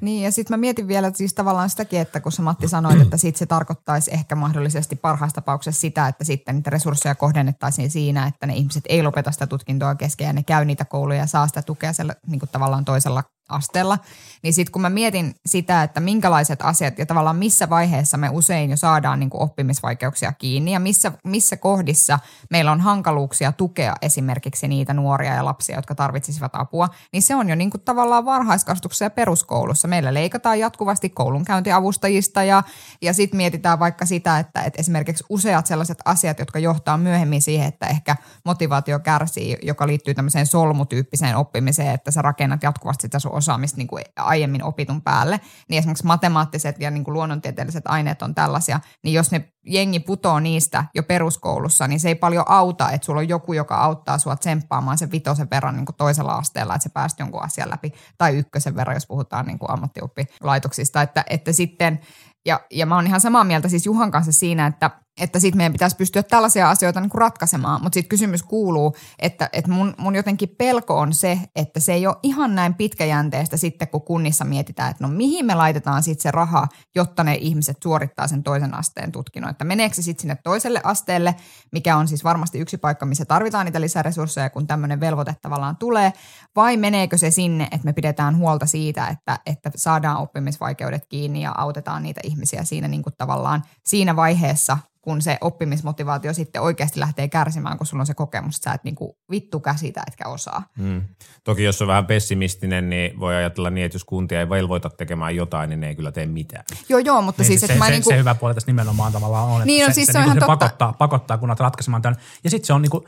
Niin ja sitten mä mietin vielä siis tavallaan sitäkin, että kun sä Matti sanoit, että sit se tarkoittaisi ehkä mahdollisesti parhaassa tapauksessa sitä, että sitten niitä resursseja kohdennettaisiin siinä, että ne ihmiset ei lopeta sitä tutkintoa kesken ja ne käy niitä kouluja ja saa sitä tukea siellä niin kuin tavallaan toisella asteella, niin sitten kun mä mietin sitä, että minkälaiset asiat ja tavallaan missä vaiheessa me usein jo saadaan niin kuin oppimisvaikeuksia kiinni ja missä, missä kohdissa meillä on hankaluuksia tukea esimerkiksi niitä nuoria ja lapsia, jotka tarvitsisivat apua, niin se on jo niin kuin tavallaan varhaiskasvatuksessa ja peruskoulussa. Meillä leikataan jatkuvasti koulunkäyntiavustajista ja, ja sitten mietitään vaikka sitä, että, että esimerkiksi useat sellaiset asiat, jotka johtaa myöhemmin siihen, että ehkä motivaatio kärsii, joka liittyy tämmöiseen solmutyyppiseen oppimiseen, että sä rakennat jatkuvasti sitä sun osaamista niin kuin aiemmin opitun päälle, niin esimerkiksi matemaattiset ja niin kuin luonnontieteelliset aineet on tällaisia, niin jos ne jengi putoo niistä jo peruskoulussa, niin se ei paljon auta, että sulla on joku, joka auttaa sua tsemppaamaan sen vitosen verran niin kuin toisella asteella, että se pääst jonkun asian läpi, tai ykkösen verran, jos puhutaan niin kuin ammattioppilaitoksista, että, että sitten, ja, ja mä oon ihan samaa mieltä siis Juhan kanssa siinä, että – että sitten meidän pitäisi pystyä tällaisia asioita niin kuin ratkaisemaan. Mutta sitten kysymys kuuluu, että, että mun, mun jotenkin pelko on se, että se ei ole ihan näin pitkäjänteistä sitten, kun kunnissa mietitään, että no mihin me laitetaan sitten se raha, jotta ne ihmiset suorittaa sen toisen asteen tutkinnon. Että meneekö se sitten sinne toiselle asteelle, mikä on siis varmasti yksi paikka, missä tarvitaan niitä lisäresursseja, kun tämmöinen velvoite tavallaan tulee, vai meneekö se sinne, että me pidetään huolta siitä, että, että saadaan oppimisvaikeudet kiinni ja autetaan niitä ihmisiä siinä niin kuin tavallaan siinä vaiheessa, kun se oppimismotivaatio sitten oikeasti lähtee kärsimään, kun sulla on se kokemus, että sä et niinku vittu käsitä etkä osaa. Mm. Toki jos on vähän pessimistinen, niin voi ajatella niin, että jos kuntia ei velvoita tekemään jotain, niin ne ei kyllä tee mitään. Joo, joo, mutta Niin, siis, se, että mä se, niinku, se hyvä puoli tässä nimenomaan tavallaan on, että Niin, no se, siis se, se on niinku ihan se totta. pakottaa, pakottaa kunnat ratkaisemaan tämän. Ja sitten se on niinku,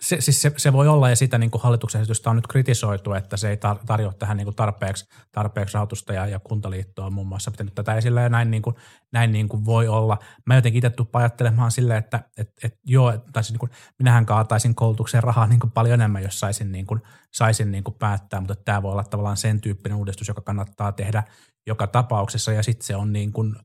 se, siis se, se, voi olla, ja sitä niin kuin hallituksen esitystä on nyt kritisoitu, että se ei tar- tarjoa tähän niin kuin tarpeeksi, tarpeeksi rahoitusta, ja, ja kuntaliitto on muun muassa pitänyt tätä esillä, ja näin, niin kuin, näin niin kuin voi olla. Mä jotenkin itse tuppaan ajattelemaan silleen, että et, et, joo, tai siis niin kuin, minähän kaataisin koulutukseen rahaa niin kuin paljon enemmän, jos saisin, niin kuin, saisin niin kuin päättää, mutta tämä voi olla tavallaan sen tyyppinen uudistus, joka kannattaa tehdä joka tapauksessa, ja sitten se on niin kuin,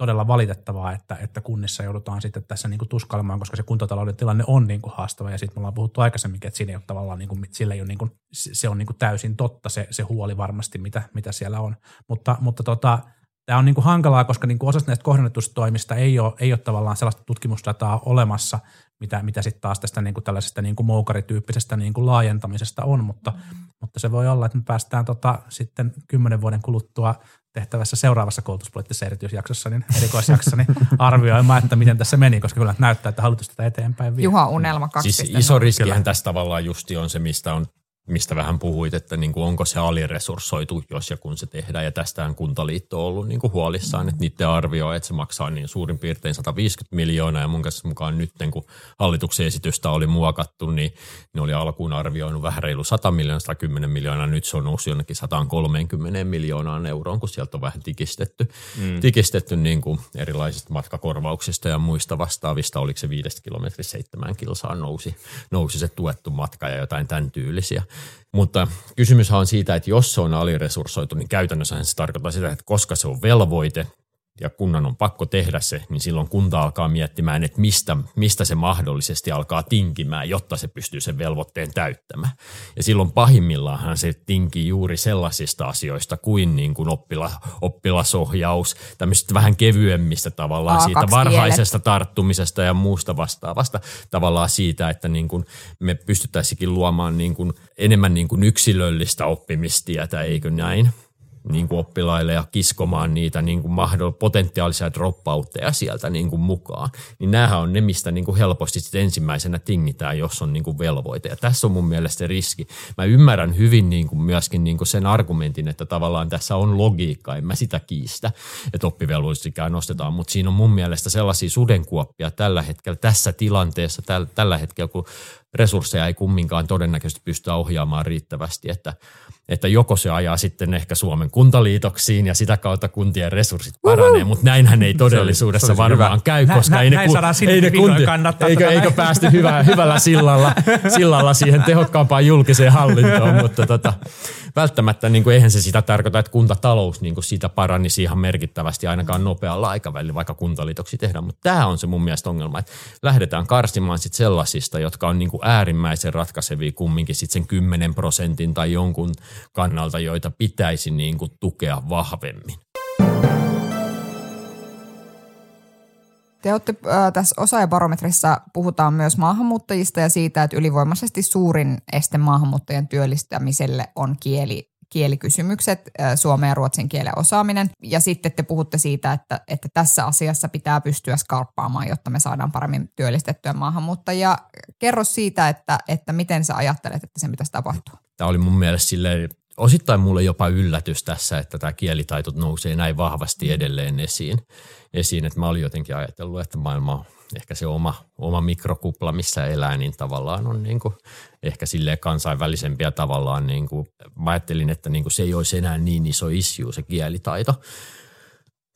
todella valitettavaa, että, että kunnissa joudutaan sitten tässä niin kuin tuskailemaan, koska se kuntatalouden tilanne on niin kuin haastava. Ja sitten me ollaan puhuttu aikaisemminkin, että siinä ei ole tavallaan, niin kuin, sillä ei ole niin kuin, se on niin kuin täysin totta se, se huoli varmasti, mitä, mitä siellä on. Mutta, mutta tota, tämä on niin kuin hankalaa, koska niin kuin osasta näistä kohdennetusta toimista ei ole, ei ole tavallaan sellaista tutkimusdataa olemassa, mitä, mitä sitten taas tästä niin kuin tällaisesta niin kuin moukarityyppisestä niin kuin laajentamisesta on, mutta, mutta se voi olla, että me päästään tota, sitten kymmenen vuoden kuluttua tehtävässä seuraavassa koulutuspoliittisessa erityisjaksossa, niin erikoisjaksossa, niin arvioimaan, että miten tässä meni, koska kyllä näyttää, että hallitus tätä eteenpäin vie. Juha Unelma 2.0. Siis iso riskihän tässä tavallaan justi on se, mistä on mistä vähän puhuit, että niin kuin onko se aliresurssoitu, jos ja kun se tehdään. Ja tästähän Kuntaliitto on ollut niin kuin huolissaan, että niiden arvioi, että se maksaa niin suurin piirtein 150 miljoonaa. Ja mun kanssa mukaan nyt, kun hallituksen esitystä oli muokattu, niin ne oli alkuun arvioinut vähän reilu 100 miljoonaa, 110 miljoonaa. Nyt se on noussut jonnekin 130 miljoonaan euroon, kun sieltä on vähän tikistetty, mm. tikistetty niin kuin erilaisista matkakorvauksista ja muista vastaavista. Oliko se viidestä kilometristä seitsemään kilsaan nousi, nousi se tuettu matka ja jotain tämän tyylisiä. Mutta kysymyshän on siitä, että jos se on aliresurssoitu, niin käytännössä se tarkoittaa sitä, että koska se on velvoite ja kunnan on pakko tehdä se, niin silloin kunta alkaa miettimään, että mistä, mistä se mahdollisesti alkaa tinkimään, jotta se pystyy sen velvoitteen täyttämään. Ja silloin pahimmillaanhan se tinkii juuri sellaisista asioista kuin, niin kuin oppila, oppilasohjaus, tämmöisistä vähän kevyemmistä tavallaan A2 siitä kielet. varhaisesta tarttumisesta ja muusta vastaavasta tavallaan siitä, että niin kuin me pystyttäisikin luomaan niin kuin enemmän niin kuin yksilöllistä oppimistietä, eikö näin? Niin kuin oppilaille ja kiskomaan niitä niin kuin mahdoll- potentiaalisia dropouteja sieltä niin kuin mukaan. Niin näähän on ne, mistä niin kuin helposti sit ensimmäisenä tingitään, jos on niin kuin velvoite. Ja tässä on mun mielestä se riski. Mä ymmärrän hyvin niin kuin myöskin niin kuin sen argumentin, että tavallaan tässä on logiikka, en mä sitä kiistä, että oppivelvollisuusikää nostetaan, mutta siinä on mun mielestä sellaisia sudenkuoppia tällä hetkellä, tässä tilanteessa, täl, tällä hetkellä, kun resursseja ei kumminkaan todennäköisesti pystytä ohjaamaan riittävästi, että, että joko se ajaa sitten ehkä Suomen kuntaliitoksiin ja sitä kautta kuntien resurssit paranee, mutta näinhän ei todellisuudessa se olisi varmaan hyvä. käy, Nä- koska nä- ei ne, näin saadaan sinne ei ne kunti, eikö, eikö näin. päästy hyvä, hyvällä sillalla, sillalla siihen tehokkaampaan julkiseen hallintoon, mutta tota, välttämättä niin kuin, eihän se sitä tarkoita, että kuntatalous niin kuin siitä paranisi ihan merkittävästi ainakaan nopealla aikavälillä, vaikka kuntaliitoksi tehdään. Mutta tämä on se mun mielestä ongelma, että lähdetään karsimaan sit sellaisista, jotka on niin kuin äärimmäisen ratkaisevia kumminkin sit sen 10 prosentin tai jonkun kannalta, joita pitäisi niin kuin tukea vahvemmin. Te olette äh, tässä osaajabarometrissa puhutaan myös maahanmuuttajista ja siitä, että ylivoimaisesti suurin este maahanmuuttajien työllistämiselle on kieli, kielikysymykset, äh, suomen ja ruotsin kielen osaaminen. Ja sitten te puhutte siitä, että, että tässä asiassa pitää pystyä skarppaamaan, jotta me saadaan paremmin työllistettyä maahanmuuttajia. Kerro siitä, että, että miten sä ajattelet, että se pitäisi tapahtua. Tämä oli mun mielestä silleen, osittain mulle jopa yllätys tässä, että tämä kielitaito nousee näin vahvasti edelleen esiin. esiin. Että mä olin jotenkin ajatellut, että maailma ehkä se oma, oma mikrokupla, missä elää, niin tavallaan on niin kuin ehkä silleen kansainvälisempiä tavallaan. Niin kuin, mä ajattelin, että niin kuin se ei olisi enää niin iso issue se kielitaito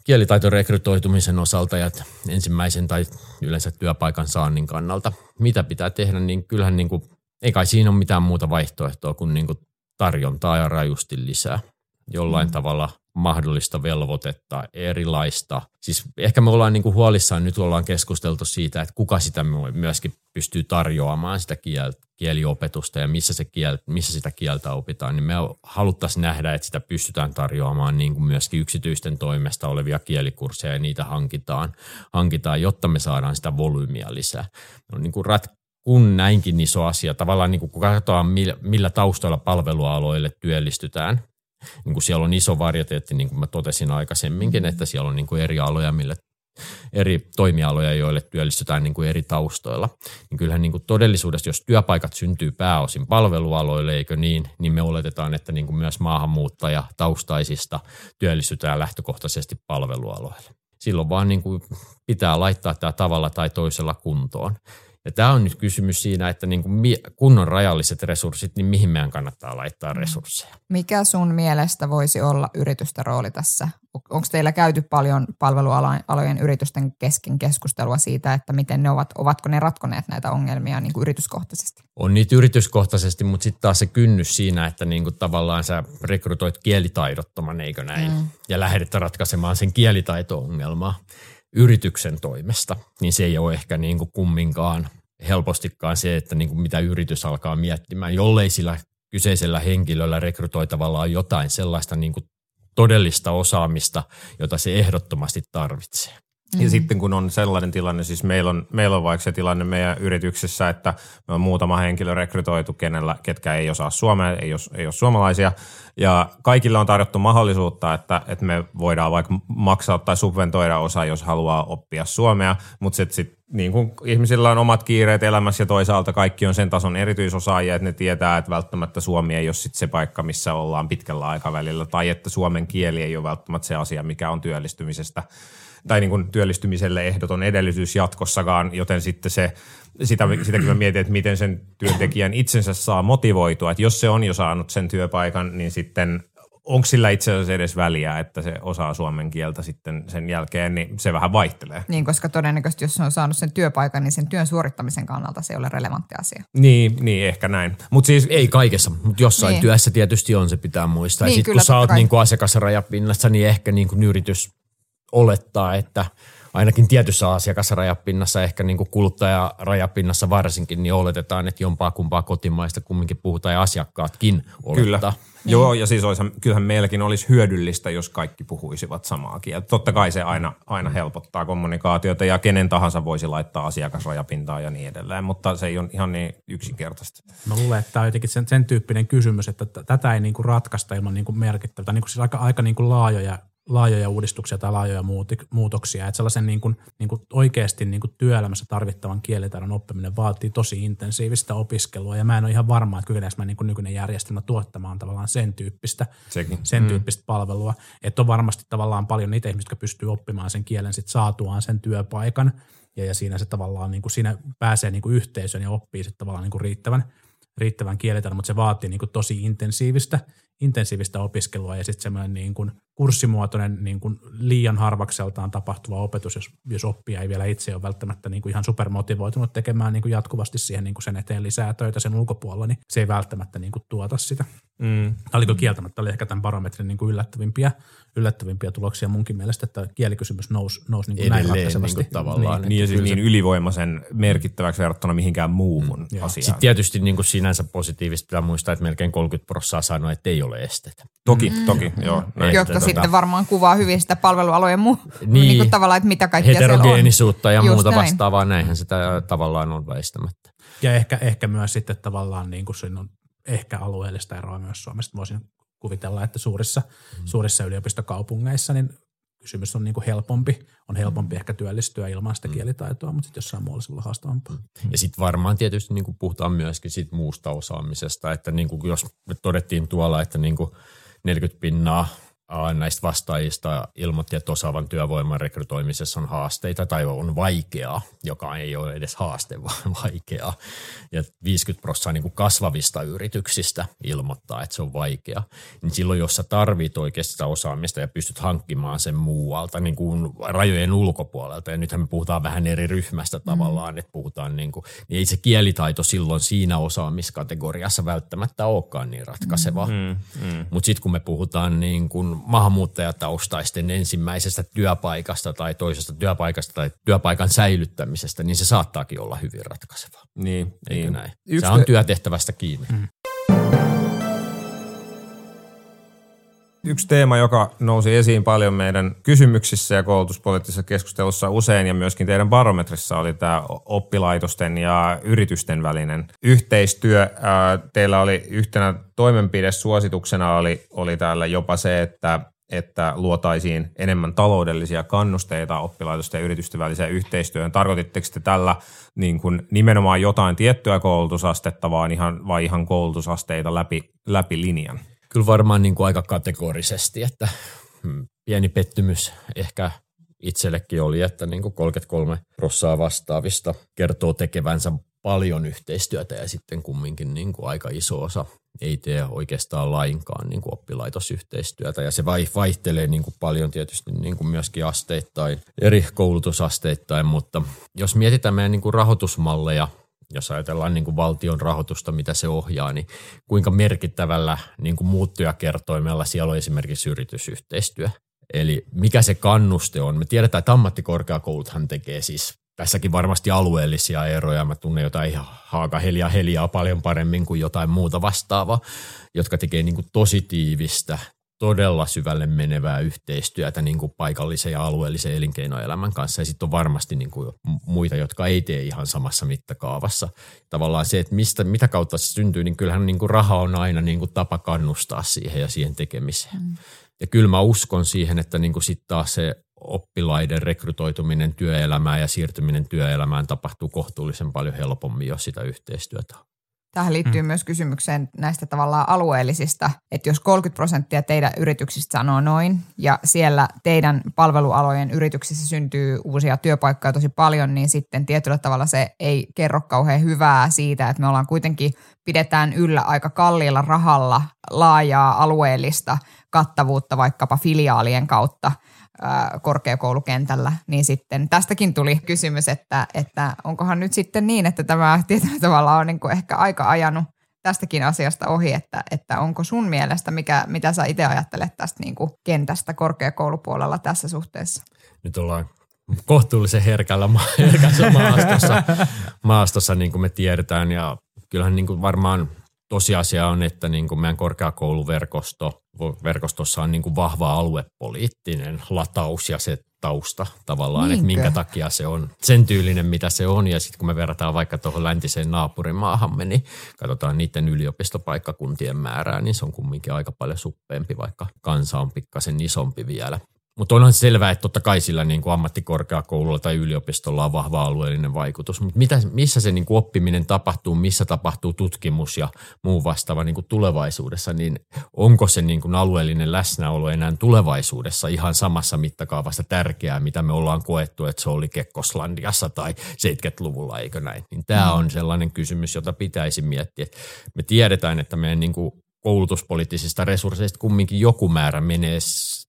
kielitaitorekrytoitumisen osalta ja ensimmäisen tai yleensä työpaikan saannin kannalta. Mitä pitää tehdä, niin kyllähän niin kuin, ei kai siinä ole mitään muuta vaihtoehtoa kuin, niin kuin tarjontaa ja rajusti lisää. Jollain mm. tavalla mahdollista velvoitetta, erilaista. Siis ehkä me ollaan niin kuin huolissaan, nyt ollaan keskusteltu siitä, että kuka sitä myöskin pystyy tarjoamaan sitä kiel- kieliopetusta ja missä, se kiel, missä sitä kieltä opitaan, niin me haluttaisiin nähdä, että sitä pystytään tarjoamaan niin kuin myöskin yksityisten toimesta olevia kielikursseja ja niitä hankitaan, hankitaan jotta me saadaan sitä volyymiä lisää. On niin kuin rat, kun näinkin iso asia, tavallaan niin kuin kun katsotaan millä, millä taustalla palvelualoille työllistytään, niin kuin siellä on iso varieteetti, niin kuin mä totesin aikaisemminkin, että siellä on niin kuin eri aloja, millä eri toimialoja, joille työllistytään niin kuin eri taustoilla. Niin kyllähän niin kuin todellisuudessa, jos työpaikat syntyy pääosin palvelualoille, eikö niin, niin me oletetaan, että niin kuin myös maahanmuuttaja taustaisista työllistytään lähtökohtaisesti palvelualoille. Silloin vaan niin kuin pitää laittaa tämä tavalla tai toisella kuntoon. Ja tämä on nyt kysymys siinä, että niin kuin kun on rajalliset resurssit, niin mihin meidän kannattaa laittaa resursseja. Mikä sun mielestä voisi olla yritysten rooli tässä? Onko teillä käyty paljon palvelualojen yritysten kesken keskustelua siitä, että miten ne ovat, ovatko ne ratkoneet näitä ongelmia niin kuin yrityskohtaisesti? On niitä yrityskohtaisesti, mutta sitten taas se kynnys siinä, että niin kuin tavallaan sä rekrytoit kielitaidottoman, eikö näin? Mm. Ja lähdet ratkaisemaan sen kielitaito-ongelmaa yrityksen toimesta, niin se ei ole ehkä niin kuin kumminkaan helpostikaan se, että niin kuin mitä yritys alkaa miettimään, jollei sillä kyseisellä henkilöllä rekrytoitavalla on jotain sellaista niin kuin todellista osaamista, jota se ehdottomasti tarvitsee. Ja sitten kun on sellainen tilanne, siis meillä on, meillä on vaikka se tilanne meidän yrityksessä, että me on muutama henkilö rekrytoitu, kenellä, ketkä ei osaa suomea, ei ole, ei ole suomalaisia, ja kaikille on tarjottu mahdollisuutta, että, että me voidaan vaikka maksaa tai subventoida osa, jos haluaa oppia suomea, mutta sitten sit, niin kuin ihmisillä on omat kiireet elämässä ja toisaalta kaikki on sen tason erityisosaajia, että ne tietää, että välttämättä suomi ei ole sit se paikka, missä ollaan pitkällä aikavälillä, tai että suomen kieli ei ole välttämättä se asia, mikä on työllistymisestä tai niin kuin työllistymiselle ehdoton edellytys jatkossakaan, joten sitten se, sitä, sitäkin mä mietin, että miten sen työntekijän itsensä saa motivoitua, että jos se on jo saanut sen työpaikan, niin sitten onko sillä itse asiassa edes väliä, että se osaa suomen kieltä sitten sen jälkeen, niin se vähän vaihtelee. Niin, koska todennäköisesti jos se on saanut sen työpaikan, niin sen työn suorittamisen kannalta se ei ole relevantti asia. Niin, niin ehkä näin. Mut siis, ei kaikessa, mutta jossain niin. työssä tietysti on, se pitää muistaa. Niin, sitten kun sä oot niin asiakasrajapinnassa, niin ehkä niin kuin yritys olettaa, että ainakin tietyssä asiakasrajapinnassa, ehkä niin kuin kuluttajarajappinnassa varsinkin, niin oletetaan, että jompaa kumpaa kotimaista kumminkin puhutaan ja asiakkaatkin olettaa. Kyllä. Joo, ja siis olisi, kyllähän meilläkin olisi hyödyllistä, jos kaikki puhuisivat samaa kieltä. Totta kai se aina, aina helpottaa kommunikaatiota ja kenen tahansa voisi laittaa asiakasrajapintaa ja niin edelleen, mutta se ei ole ihan niin yksinkertaista. Mä luulen, että tämä on jotenkin sen, sen tyyppinen kysymys, että tätä ei niin kuin ratkaista ilman niin kuin merkittävää, niin kuin siis aika, aika niin kuin laajoja laajoja uudistuksia tai laajoja muutoksia. Että sellaisen niin kuin, niin kuin oikeasti niin kuin työelämässä tarvittavan kielitaidon oppiminen vaatii tosi intensiivistä opiskelua. Ja mä en ole ihan varma, että kykeneekö mä niin kuin nykyinen järjestelmä tuottamaan tavallaan sen tyyppistä, Sekin. sen mm. tyyppistä palvelua. Että on varmasti tavallaan paljon niitä ihmisiä, jotka pystyy oppimaan sen kielen sit saatuaan sen työpaikan. Ja, ja siinä se tavallaan niin kuin siinä pääsee niin kuin yhteisön ja oppii sitten tavallaan niin kuin riittävän, riittävän kielitaidon, mutta se vaatii niin kuin tosi intensiivistä – intensiivistä opiskelua ja sitten semmoinen niin kuin kurssimuotoinen niin kuin liian harvakseltaan tapahtuva opetus, jos, jos oppija ei vielä itse ole välttämättä niin kuin ihan supermotivoitunut tekemään niin kuin jatkuvasti siihen niin kuin sen eteen lisää töitä sen ulkopuolella, niin se ei välttämättä niin kuin tuota sitä. Mm. Tämä oli kieltämättä oli ehkä tämän barometrin niin kuin yllättävimpiä, yllättävimpiä tuloksia munkin mielestä, että kielikysymys nousi, nousi niin kuin näin ratkaisevasti. Niin tavallaan. Niin, niin, ja siis niin ylivoimaisen merkittäväksi verrattuna mihinkään muuhun mm. asiaan. Sitten tietysti niin kuin sinänsä positiivisesti pitää muistaa, että melkein 30 prosenttia sanoo, että ei ole esteitä. Toki, mm. toki, joo. Näin. Jotka että, sitten tota, varmaan kuvaa hyvin sitä palvelualojen muu, niin, niin kuin tavallaan, että mitä kaikkea Heterogeenisuutta ja Just muuta näin. vastaavaa, näinhän sitä tavallaan on väistämättä. Ja ehkä, ehkä myös sitten tavallaan niin kuin siinä on ehkä alueellista eroa myös Suomesta. Voisin kuvitella, että suurissa, mm. suurissa yliopistokaupungeissa niin kysymys on niin kuin helpompi. On helpompi mm. ehkä työllistyä ilman sitä mm. kielitaitoa, mutta sitten jossain muualla se voi haastavampaa. Mm. Ja sitten varmaan tietysti niin kuin puhutaan myöskin siitä muusta osaamisesta, että niin kuin jos me todettiin tuolla, että niin kuin 40 pinnaa näistä vastaajista ilmoitti, että osaavan työvoiman rekrytoimisessa on haasteita tai on vaikeaa, joka ei ole edes haaste, vaan vaikeaa. Ja 50 prosenttia niin kasvavista yrityksistä ilmoittaa, että se on vaikeaa. Niin silloin, jos sä tarvit oikeasti sitä osaamista ja pystyt hankkimaan sen muualta niin kuin rajojen ulkopuolelta, ja nythän me puhutaan vähän eri ryhmästä tavallaan, mm. että puhutaan niin kuin, niin ei se kielitaito silloin siinä osaamiskategoriassa välttämättä olekaan niin ratkaiseva. Mm. Mm. Mutta sitten kun me puhutaan niin kuin maahanmuuttajataustaisten ensimmäisestä työpaikasta tai toisesta työpaikasta tai työpaikan säilyttämisestä, niin se saattaakin olla hyvin ratkaiseva. Niin, Eikö niin. näin? Yksi se on työtehtävästä kiinni. Mm. Yksi teema, joka nousi esiin paljon meidän kysymyksissä ja koulutuspoliittisessa keskustelussa usein ja myöskin teidän barometrissa oli tämä oppilaitosten ja yritysten välinen yhteistyö. Teillä oli yhtenä toimenpidesuosituksena oli, oli täällä jopa se, että että luotaisiin enemmän taloudellisia kannusteita oppilaitosten ja yritysten väliseen yhteistyöhön. Tarkoititteko te tällä niin kuin nimenomaan jotain tiettyä koulutusastetta vaan ihan, vai ihan koulutusasteita läpi, läpi linjan? Kyllä varmaan niin kuin aika kategorisesti, että mm, pieni pettymys ehkä itsellekin oli, että niin kuin 33 prossaa vastaavista kertoo tekevänsä paljon yhteistyötä ja sitten kumminkin niin kuin aika iso osa ei tee oikeastaan lainkaan niin kuin oppilaitosyhteistyötä. Ja se vaihtelee niin kuin paljon tietysti niin kuin myöskin asteittain, eri koulutusasteittain, mutta jos mietitään meidän niin kuin rahoitusmalleja, jos ajatellaan niin kuin valtion rahoitusta, mitä se ohjaa, niin kuinka merkittävällä niin kuin muuttujakertoimella siellä on esimerkiksi yritysyhteistyö. Eli mikä se kannuste on? Me tiedetään, että ammattikorkeakouluthan tekee siis tässäkin varmasti alueellisia eroja. Mä tunnen jotain Haakaheliaa Heliaa paljon paremmin kuin jotain muuta vastaavaa, jotka tekee niin kuin tosi tiivistä, todella syvälle menevää yhteistyötä niin kuin paikallisen ja alueellisen elinkeinoelämän kanssa. Ja sitten on varmasti niin kuin muita, jotka ei tee ihan samassa mittakaavassa. Tavallaan se, että mistä, mitä kautta se syntyy, niin kyllähän niin kuin raha on aina niin kuin tapa kannustaa siihen ja siihen tekemiseen. Mm. Ja kyllä mä uskon siihen, että niin kuin sitten taas se oppilaiden rekrytoituminen työelämään ja siirtyminen työelämään tapahtuu kohtuullisen paljon helpommin, jos sitä yhteistyötä on. Tähän liittyy mm. myös kysymykseen näistä tavallaan alueellisista, että jos 30 prosenttia teidän yrityksistä sanoo noin ja siellä teidän palvelualojen yrityksissä syntyy uusia työpaikkoja tosi paljon, niin sitten tietyllä tavalla se ei kerro kauhean hyvää siitä, että me ollaan kuitenkin pidetään yllä aika kalliilla rahalla laajaa alueellista kattavuutta vaikkapa filiaalien kautta – korkeakoulukentällä, niin sitten tästäkin tuli kysymys, että, että onkohan nyt sitten niin, että tämä tietyllä tavalla on niin kuin ehkä aika ajanut tästäkin asiasta ohi, että, että onko sun mielestä, mikä, mitä sä itse ajattelet tästä niin kuin kentästä korkeakoulupuolella tässä suhteessa? Nyt ollaan kohtuullisen herkällä, herkässä maastossa, maastossa, niin kuin me tiedetään, ja kyllähän niin kuin varmaan tosiasia on, että niin kuin meidän korkeakouluverkosto, verkostossa on niin kuin vahva aluepoliittinen lataus ja se tausta tavallaan, Niinkö? että minkä takia se on sen tyylinen, mitä se on. Ja sitten kun me verrataan vaikka tuohon läntiseen naapurimaahamme, niin katsotaan niiden yliopistopaikkakuntien määrää, niin se on kumminkin aika paljon suppeempi, vaikka kansa on pikkasen isompi vielä. Mutta onhan selvää, että totta kai sillä niin kuin ammattikorkeakoululla tai yliopistolla on vahva alueellinen vaikutus. Mutta mitä, missä se niin kuin oppiminen tapahtuu, missä tapahtuu tutkimus ja muu vastaava niin kuin tulevaisuudessa, niin onko se niin kuin alueellinen läsnäolo enää tulevaisuudessa ihan samassa mittakaavassa tärkeää, mitä me ollaan koettu, että se oli Kekkoslandiassa tai 70-luvulla, eikö näin? Niin tämä on sellainen kysymys, jota pitäisi miettiä. Me tiedetään, että meidän niin kuin koulutuspoliittisista resursseista kumminkin joku määrä menee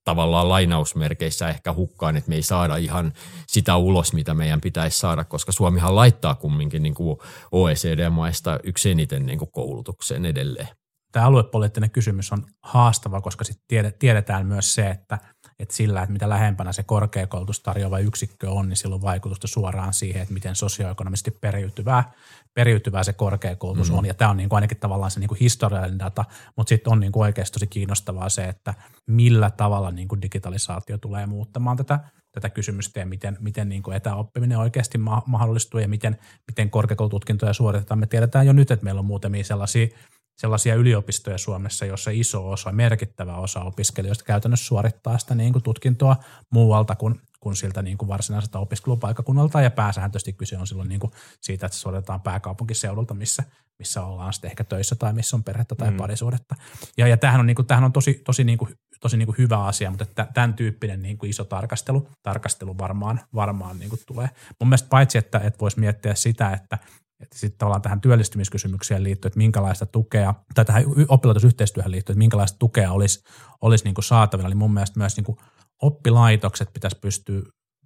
tavallaan lainausmerkeissä ehkä hukkaan, että me ei saada ihan sitä ulos, mitä meidän pitäisi saada, koska Suomihan laittaa kumminkin niin kuin OECD-maista yksi eniten niin kuin koulutukseen edelleen. Tämä aluepoliittinen kysymys on haastava, koska sit tiedetään myös se, että – että sillä, että mitä lähempänä se korkeakoulutus tarjoava yksikkö on, niin sillä on vaikutusta suoraan siihen, että miten sosioekonomisesti periytyvää, periytyvää se korkeakoulutus mm. on. Ja tämä on niin kuin ainakin tavallaan se niin kuin historiallinen data, mutta sitten on niin kuin oikeasti tosi kiinnostavaa se, että millä tavalla niin kuin digitalisaatio tulee muuttamaan tätä, tätä kysymystä ja miten, miten niin kuin etäoppiminen oikeasti ma- mahdollistuu ja miten, miten korkeakoulututkintoja suoritetaan. Me tiedetään jo nyt, että meillä on muutamia sellaisia sellaisia yliopistoja Suomessa, jossa iso osa, merkittävä osa opiskelijoista käytännössä suorittaa sitä niin kuin tutkintoa muualta kuin, kuin siltä niin kuin varsinaiselta opiskelupaikakunnalta. Ja pääsääntöisesti kyse on silloin niin kuin siitä, että se suoritetaan pääkaupunkiseudulta, missä, missä ollaan sitten ehkä töissä tai missä on perhettä tai mm. parisuudetta. Ja, ja tämähän on, niin kuin, tämähän on tosi, tosi, niin kuin, tosi niin kuin hyvä asia, mutta että tämän tyyppinen niin kuin iso tarkastelu, tarkastelu varmaan, varmaan niin kuin tulee. Mun mielestä paitsi, että, että voisi miettiä sitä, että että sitten tavallaan tähän työllistymiskysymykseen liittyen, että minkälaista tukea, tai tähän oppilaitosyhteistyöhön liittyen, että minkälaista tukea olisi, olisi niin kuin saatavilla, niin mun mielestä myös niin kuin oppilaitokset pitäisi pystyä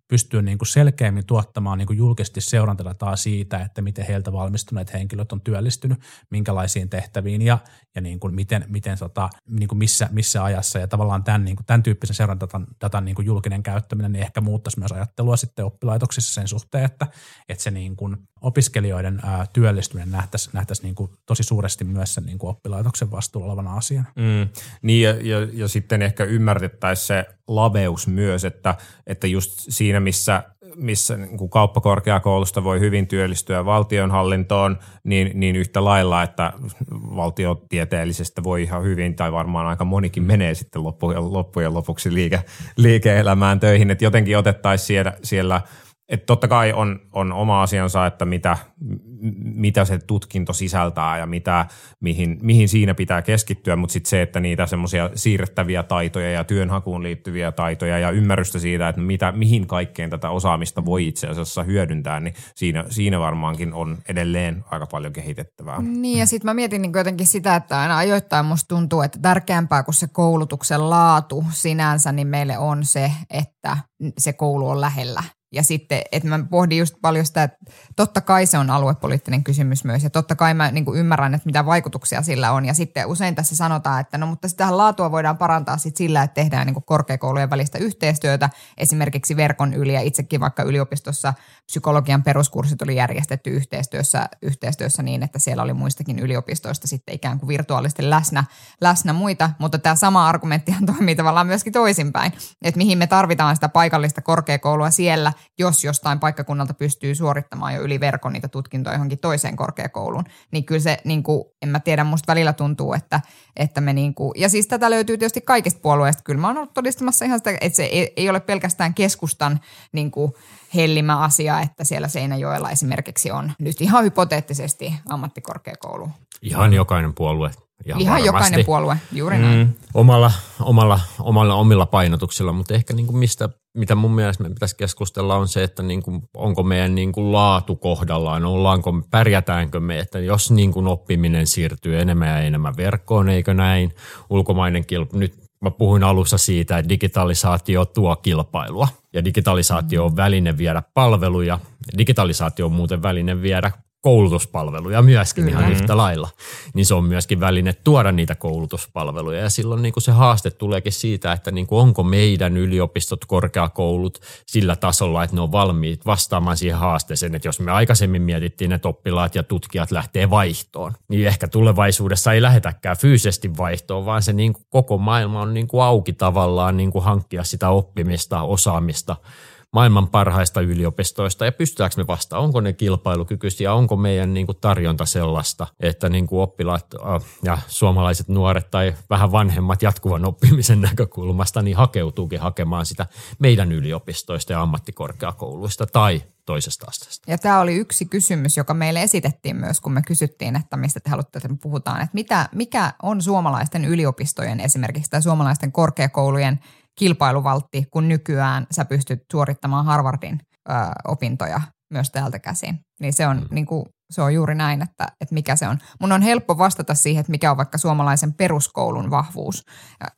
pystyä niin kuin selkeämmin tuottamaan niin kuin julkisesti seurantadataa siitä, että miten heiltä valmistuneet henkilöt on työllistynyt, minkälaisiin tehtäviin ja, ja niin kuin miten, miten tota, niin kuin missä, missä ajassa. Ja tavallaan tämän, niin kuin, tämän tyyppisen seurantadatan datan niin kuin julkinen käyttäminen niin ehkä muuttaisi myös ajattelua sitten oppilaitoksissa sen suhteen, että, että se niin kuin opiskelijoiden ää, työllistyminen nähtäisi, nähtäisi niin kuin tosi suuresti myös sen niin kuin oppilaitoksen vastuulla olevana asiana. Mm, niin ja, ja, ja sitten ehkä ymmärtettäisiin se laveus myös, että, että just siinä missä missä niin kuin kauppakorkeakoulusta voi hyvin työllistyä valtionhallintoon, niin, niin yhtä lailla, että valtiotieteellisestä voi ihan hyvin, tai varmaan aika monikin menee sitten loppujen, loppujen lopuksi liike, liike-elämään töihin, että jotenkin otettaisiin siellä, siellä että totta kai on, on oma asiansa, että mitä, mitä se tutkinto sisältää ja mitä, mihin, mihin siinä pitää keskittyä, mutta sitten se, että niitä semmoisia siirrettäviä taitoja ja työnhakuun liittyviä taitoja ja ymmärrystä siitä, että mitä, mihin kaikkeen tätä osaamista voi itse asiassa hyödyntää, niin siinä, siinä varmaankin on edelleen aika paljon kehitettävää. Niin ja sitten mä mietin niin jotenkin sitä, että aina ajoittain musta tuntuu, että tärkeämpää kuin se koulutuksen laatu sinänsä, niin meille on se, että se koulu on lähellä ja sitten, että mä pohdin just paljon sitä, että totta kai se on aluepoliittinen kysymys myös. Ja totta kai mä niin kuin ymmärrän, että mitä vaikutuksia sillä on. Ja sitten usein tässä sanotaan, että no mutta sitähän laatua voidaan parantaa sit sillä, että tehdään niin kuin korkeakoulujen välistä yhteistyötä. Esimerkiksi verkon yli ja itsekin vaikka yliopistossa psykologian peruskurssit oli järjestetty yhteistyössä, yhteistyössä niin, että siellä oli muistakin yliopistoista sitten ikään kuin virtuaalisesti läsnä, läsnä muita, mutta tämä sama argumenttihan toimii tavallaan myöskin toisinpäin, että mihin me tarvitaan sitä paikallista korkeakoulua siellä, jos jostain paikkakunnalta pystyy suorittamaan jo yli verkon niitä tutkintoja johonkin toiseen korkeakouluun, niin kyllä se, niin kuin, en mä tiedä, musta välillä tuntuu, että, että me niin kuin, ja siis tätä löytyy tietysti kaikista puolueista, kyllä mä oon ollut todistamassa ihan sitä, että se ei, ei ole pelkästään keskustan niin kuin, hellimä asia, että siellä Seinäjoella esimerkiksi on nyt ihan hypoteettisesti ammattikorkeakoulu. Ihan jokainen puolue. Ihan, ihan jokainen puolue, juuri mm. näin. Omalla, omalla, omalla, omilla painotuksilla, mutta ehkä niin kuin mistä, mitä mun mielestä me pitäisi keskustella on se, että niin kuin, onko meidän niin kuin laatu kohdallaan, ollaanko, pärjätäänkö me, että jos niin kuin oppiminen siirtyy enemmän ja enemmän verkkoon, eikö näin, ulkomainen kilp, nyt mä puhuin alussa siitä, että digitalisaatio tuo kilpailua ja digitalisaatio on väline viedä palveluja. Digitalisaatio on muuten väline viedä koulutuspalveluja myöskin Kyllä. ihan yhtä lailla, niin se on myöskin väline tuoda niitä koulutuspalveluja. Ja silloin niin kuin se haaste tuleekin siitä, että niin kuin onko meidän yliopistot, korkeakoulut sillä tasolla, että ne on valmiit vastaamaan siihen haasteeseen, että jos me aikaisemmin mietittiin, että oppilaat ja tutkijat lähtee vaihtoon, niin ehkä tulevaisuudessa ei lähetäkään fyysisesti vaihtoon, vaan se niin kuin koko maailma on niin kuin auki tavallaan niin kuin hankkia sitä oppimista, osaamista – maailman parhaista yliopistoista ja pystytäänkö me vasta, onko ne kilpailukykyisiä, onko meidän niin kuin tarjonta sellaista, että niin kuin oppilaat ja suomalaiset nuoret tai vähän vanhemmat jatkuvan oppimisen näkökulmasta niin hakeutuukin hakemaan sitä meidän yliopistoista ja ammattikorkeakouluista tai toisesta asteesta. Ja tämä oli yksi kysymys, joka meille esitettiin myös, kun me kysyttiin, että mistä te haluatte, että me puhutaan. Että mitä, mikä on suomalaisten yliopistojen esimerkiksi tai suomalaisten korkeakoulujen kilpailuvaltti, kun nykyään sä pystyt suorittamaan Harvardin ö, opintoja myös täältä käsin. Niin se on, mm. niin kuin, se on juuri näin, että, että mikä se on. Mun on helppo vastata siihen, että mikä on vaikka suomalaisen peruskoulun vahvuus.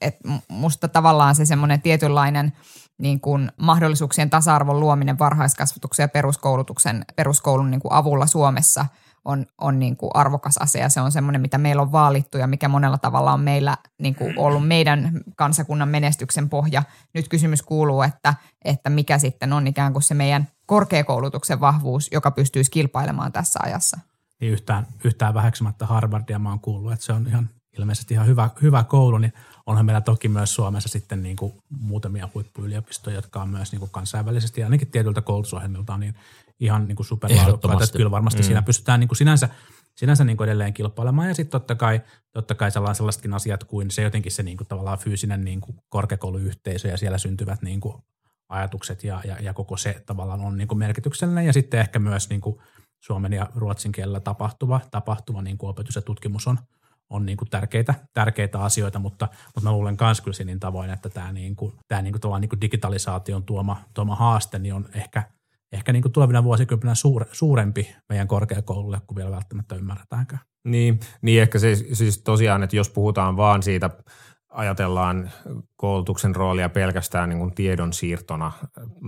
Et musta tavallaan se semmoinen tietynlainen niin kuin mahdollisuuksien tasa-arvon luominen varhaiskasvatuksen ja peruskoulutuksen, peruskoulun niin kuin avulla Suomessa – on, on niin kuin arvokas asia. Se on semmoinen, mitä meillä on vaalittu ja mikä monella tavalla on meillä niin kuin ollut meidän kansakunnan menestyksen pohja. Nyt kysymys kuuluu, että, että mikä sitten on ikään kuin se meidän korkeakoulutuksen vahvuus, joka pystyisi kilpailemaan tässä ajassa. Niin yhtään, yhtään väheksymättä Harvardia mä oon kuullut, että se on ihan ilmeisesti ihan hyvä, hyvä koulu, niin onhan meillä toki myös Suomessa sitten niin kuin muutamia huippuyliopistoja, jotka on myös niin kuin kansainvälisesti ainakin tietyiltä koulutusohjelmiltaan niin ihan niin superlaadukkaita. Että kyllä varmasti mm. siinä pystytään niin kuin sinänsä, sinänsä niin kuin edelleen kilpailemaan. Ja sitten totta kai, totta kai sellaisetkin asiat kuin se jotenkin se niin kuin tavallaan fyysinen niin kuin korkeakouluyhteisö ja siellä syntyvät niin kuin ajatukset ja, ja, ja koko se tavallaan on niin kuin merkityksellinen. Ja sitten ehkä myös niin kuin suomen ja ruotsin kielellä tapahtuva, tapahtuva niin kuin opetus ja tutkimus on, on niin kuin tärkeitä, tärkeitä asioita, mutta, mutta mä luulen myös kyllä niin tavoin, että tämä, niin kuin, tämä niin kuin, niin kuin digitalisaation tuoma, tuoma haaste niin on ehkä – ehkä niin kuin tulevina vuosikymmeninä suure, suurempi meidän korkeakoululle kuin vielä välttämättä ymmärretäänkään. Niin, niin ehkä se, siis tosiaan, että jos puhutaan vaan siitä ajatellaan koulutuksen roolia pelkästään niin kuin tiedon siirtona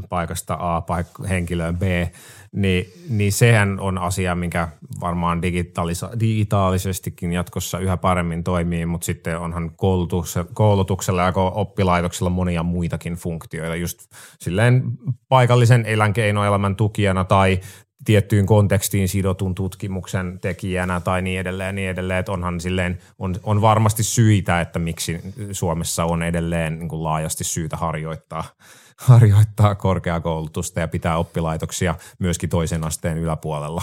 paikasta A paik- henkilöön B, niin, niin sehän on asia, mikä varmaan digitaalisa- digitaalisestikin jatkossa yhä paremmin toimii, mutta sitten onhan koulutuksella ja oppilaitoksella monia muitakin funktioita, just silleen paikallisen eläinkeinoelämän tukijana tai tiettyyn kontekstiin sidotun tutkimuksen tekijänä tai niin edelleen, niin edelleen, että onhan silleen, on, on varmasti syitä, että miksi Suomessa on edelleen niin kuin laajasti syytä harjoittaa harjoittaa korkeakoulutusta ja pitää oppilaitoksia myöskin toisen asteen yläpuolella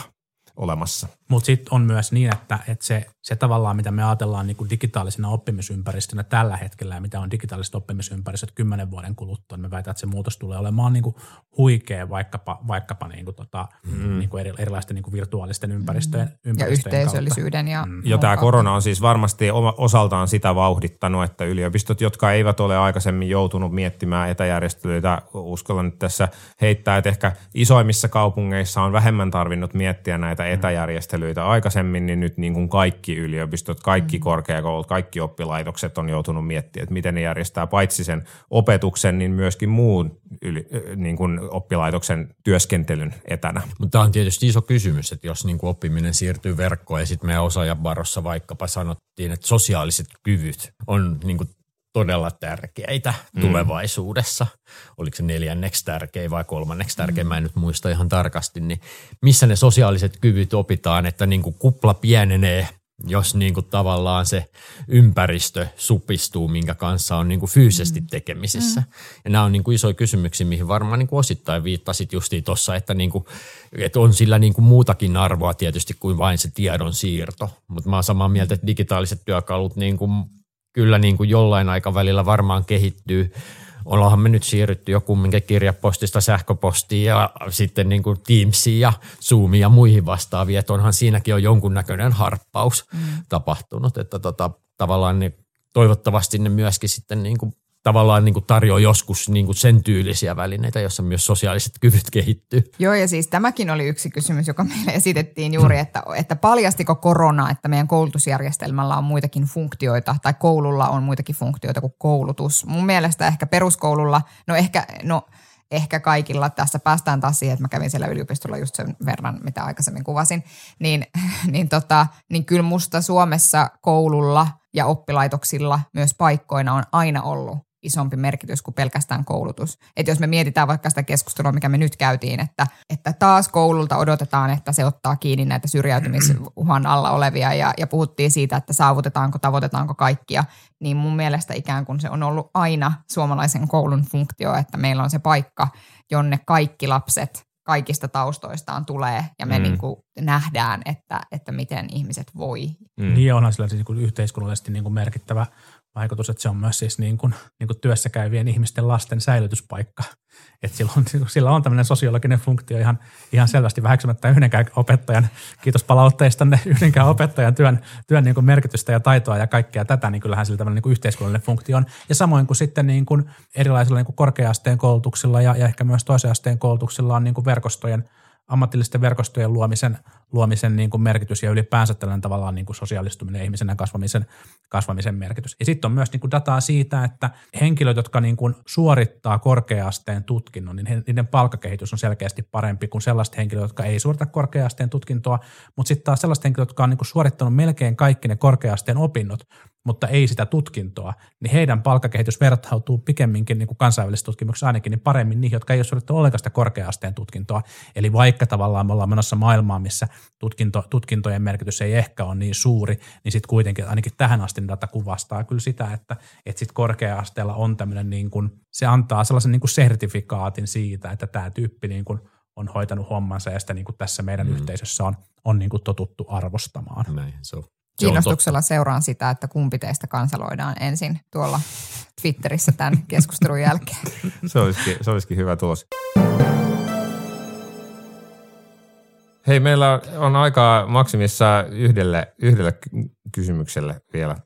olemassa. Mutta sitten on myös niin, että, että se, se tavallaan, mitä me ajatellaan niin kuin digitaalisena oppimisympäristönä tällä hetkellä ja mitä on digitaaliset oppimisympäristöt kymmenen vuoden kuluttua, niin me väitän, että se muutos tulee olemaan niin kuin huikea vaikkapa, vaikkapa niin kuin tota, mm. niin kuin eri, erilaisten niin kuin virtuaalisten ympäristöjen, Ja ympäristöjen yhteisöllisyyden ja Mm. Jo tämä korona on siis varmasti osaltaan sitä vauhdittanut, että yliopistot, jotka eivät ole aikaisemmin joutunut miettimään etäjärjestelyitä, uskallan nyt tässä heittää, että ehkä isoimmissa kaupungeissa on vähemmän tarvinnut miettiä näitä etäjärjestelyitä aikaisemmin, niin nyt niin kuin kaikki yliopistot, kaikki korkeakoulut, kaikki oppilaitokset on joutunut miettimään, että miten ne järjestää paitsi sen opetuksen, niin myöskin muun yli, niin kuin oppilaitoksen työskentelyn etänä. Mutta tämä on tietysti iso kysymys, että jos niin kuin oppiminen siirtyy verkkoon ja sitten meidän osaajabarossa vaikkapa sanottiin, että sosiaaliset kyvyt on niin kuin todella tärkeitä mm. tulevaisuudessa. Oliko se neljänneksi tärkein vai kolmanneksi tärkein, mä en nyt muista ihan tarkasti, niin missä ne sosiaaliset kyvyt opitaan, että niin kuin kupla pienenee, jos niin kuin tavallaan se ympäristö supistuu, minkä kanssa on niin kuin fyysisesti tekemisissä. Ja nämä on niin kuin isoja kysymyksiä, mihin varmaan niin kuin osittain viittasit justiin tuossa, että, niin kuin, että on sillä niin kuin muutakin arvoa tietysti kuin vain se tiedon siirto. Mutta mä oon samaa mieltä, että digitaaliset työkalut niin kuin, kyllä niin kuin jollain aikavälillä varmaan kehittyy. Ollaanhan me nyt siirrytty jo kumminkin kirjapostista sähköpostiin ja sitten niin kuin Teamsiin ja Zoomiin ja muihin vastaaviin, että onhan siinäkin on jonkunnäköinen harppaus mm. tapahtunut, että tota, tavallaan ne, toivottavasti ne myöskin sitten niin kuin, tavallaan niin kuin tarjoaa joskus niin kuin sen tyylisiä välineitä, jossa myös sosiaaliset kyvyt kehittyy. Joo, ja siis tämäkin oli yksi kysymys, joka meille esitettiin juuri, että, että paljastiko korona, että meidän koulutusjärjestelmällä on muitakin funktioita, tai koululla on muitakin funktioita kuin koulutus. Mun mielestä ehkä peruskoululla, no ehkä, no ehkä kaikilla, tässä päästään taas siihen, että mä kävin siellä yliopistolla just sen verran, mitä aikaisemmin kuvasin, niin, niin, tota, niin kyllä musta Suomessa koululla ja oppilaitoksilla myös paikkoina on aina ollut isompi merkitys kuin pelkästään koulutus. Että jos me mietitään vaikka sitä keskustelua, mikä me nyt käytiin, että, että taas koululta odotetaan, että se ottaa kiinni näitä syrjäytymisuhan alla olevia ja, ja puhuttiin siitä, että saavutetaanko, tavoitetaanko kaikkia, niin mun mielestä ikään kuin se on ollut aina suomalaisen koulun funktio, että meillä on se paikka, jonne kaikki lapset kaikista taustoistaan tulee ja me mm. niin kuin nähdään, että, että miten ihmiset voi. Mm. Niin onhan sillä siis niin kuin yhteiskunnallisesti niin kuin merkittävä vaikutus, että se on myös siis niin kuin, niin kuin työssä käyvien ihmisten lasten säilytyspaikka. Että sillä on, sillä on tämmöinen sosiologinen funktio ihan, ihan selvästi väheksymättä yhdenkään opettajan, kiitos palautteistanne, yhdenkään opettajan työn, työn niin kuin merkitystä ja taitoa ja kaikkea tätä, niin kyllähän sillä tämmöinen niin kuin yhteiskunnallinen funktio on. Ja samoin kuin sitten niin kuin erilaisilla niin kuin korkea-asteen koulutuksilla ja, ja ehkä myös toisen asteen koulutuksilla on niin kuin verkostojen – ammatillisten verkostojen luomisen, luomisen niin kuin merkitys ja ylipäänsä tällainen tavallaan niin kuin sosiaalistuminen ihmisenä kasvamisen, kasvamisen merkitys. Ja sitten on myös niin kuin dataa siitä, että henkilöt, jotka niin kuin suorittaa korkea-asteen tutkinnon, niin niiden palkkakehitys on selkeästi parempi kuin sellaiset henkilöt, jotka ei suorita korkea-asteen tutkintoa, mutta sitten taas sellaiset henkilöt, jotka on niin kuin suorittanut melkein kaikki ne korkea-asteen opinnot, mutta ei sitä tutkintoa, niin heidän palkkakehitys vertautuu pikemminkin niin kuin kansainvälisessä tutkimuksessa ainakin niin paremmin niihin, jotka ei ole suorittanut ollenkaan sitä korkea-asteen tutkintoa. Eli vaikka tavallaan me ollaan menossa maailmaan, missä tutkinto, tutkintojen merkitys ei ehkä ole niin suuri, niin sitten kuitenkin ainakin tähän asti data kuvastaa kyllä sitä, että, että sitten korkea-asteella on tämmöinen, niin kuin, se antaa sellaisen niin kuin sertifikaatin siitä, että tämä tyyppi niin kuin on hoitanut hommansa ja sitä niin kuin tässä meidän mm. yhteisössä on, on niin kuin totuttu arvostamaan. Näin se on. Kiinnostuksella seuraan sitä, että kumpi teistä kansaloidaan ensin tuolla Twitterissä tämän keskustelun jälkeen. Se olisikin, se olisikin hyvä tulos. Hei, meillä on aikaa maksimissa yhdelle, yhdelle kysymykselle vielä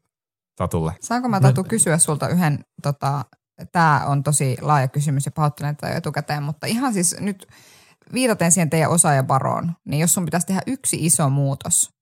Tatulle. Saanko mä Tatu kysyä sulta yhden, tota, tämä on tosi laaja kysymys ja pahoittelen tätä jo etukäteen, mutta ihan siis nyt viitaten siihen teidän osaajabaroon, niin jos sun pitäisi tehdä yksi iso muutos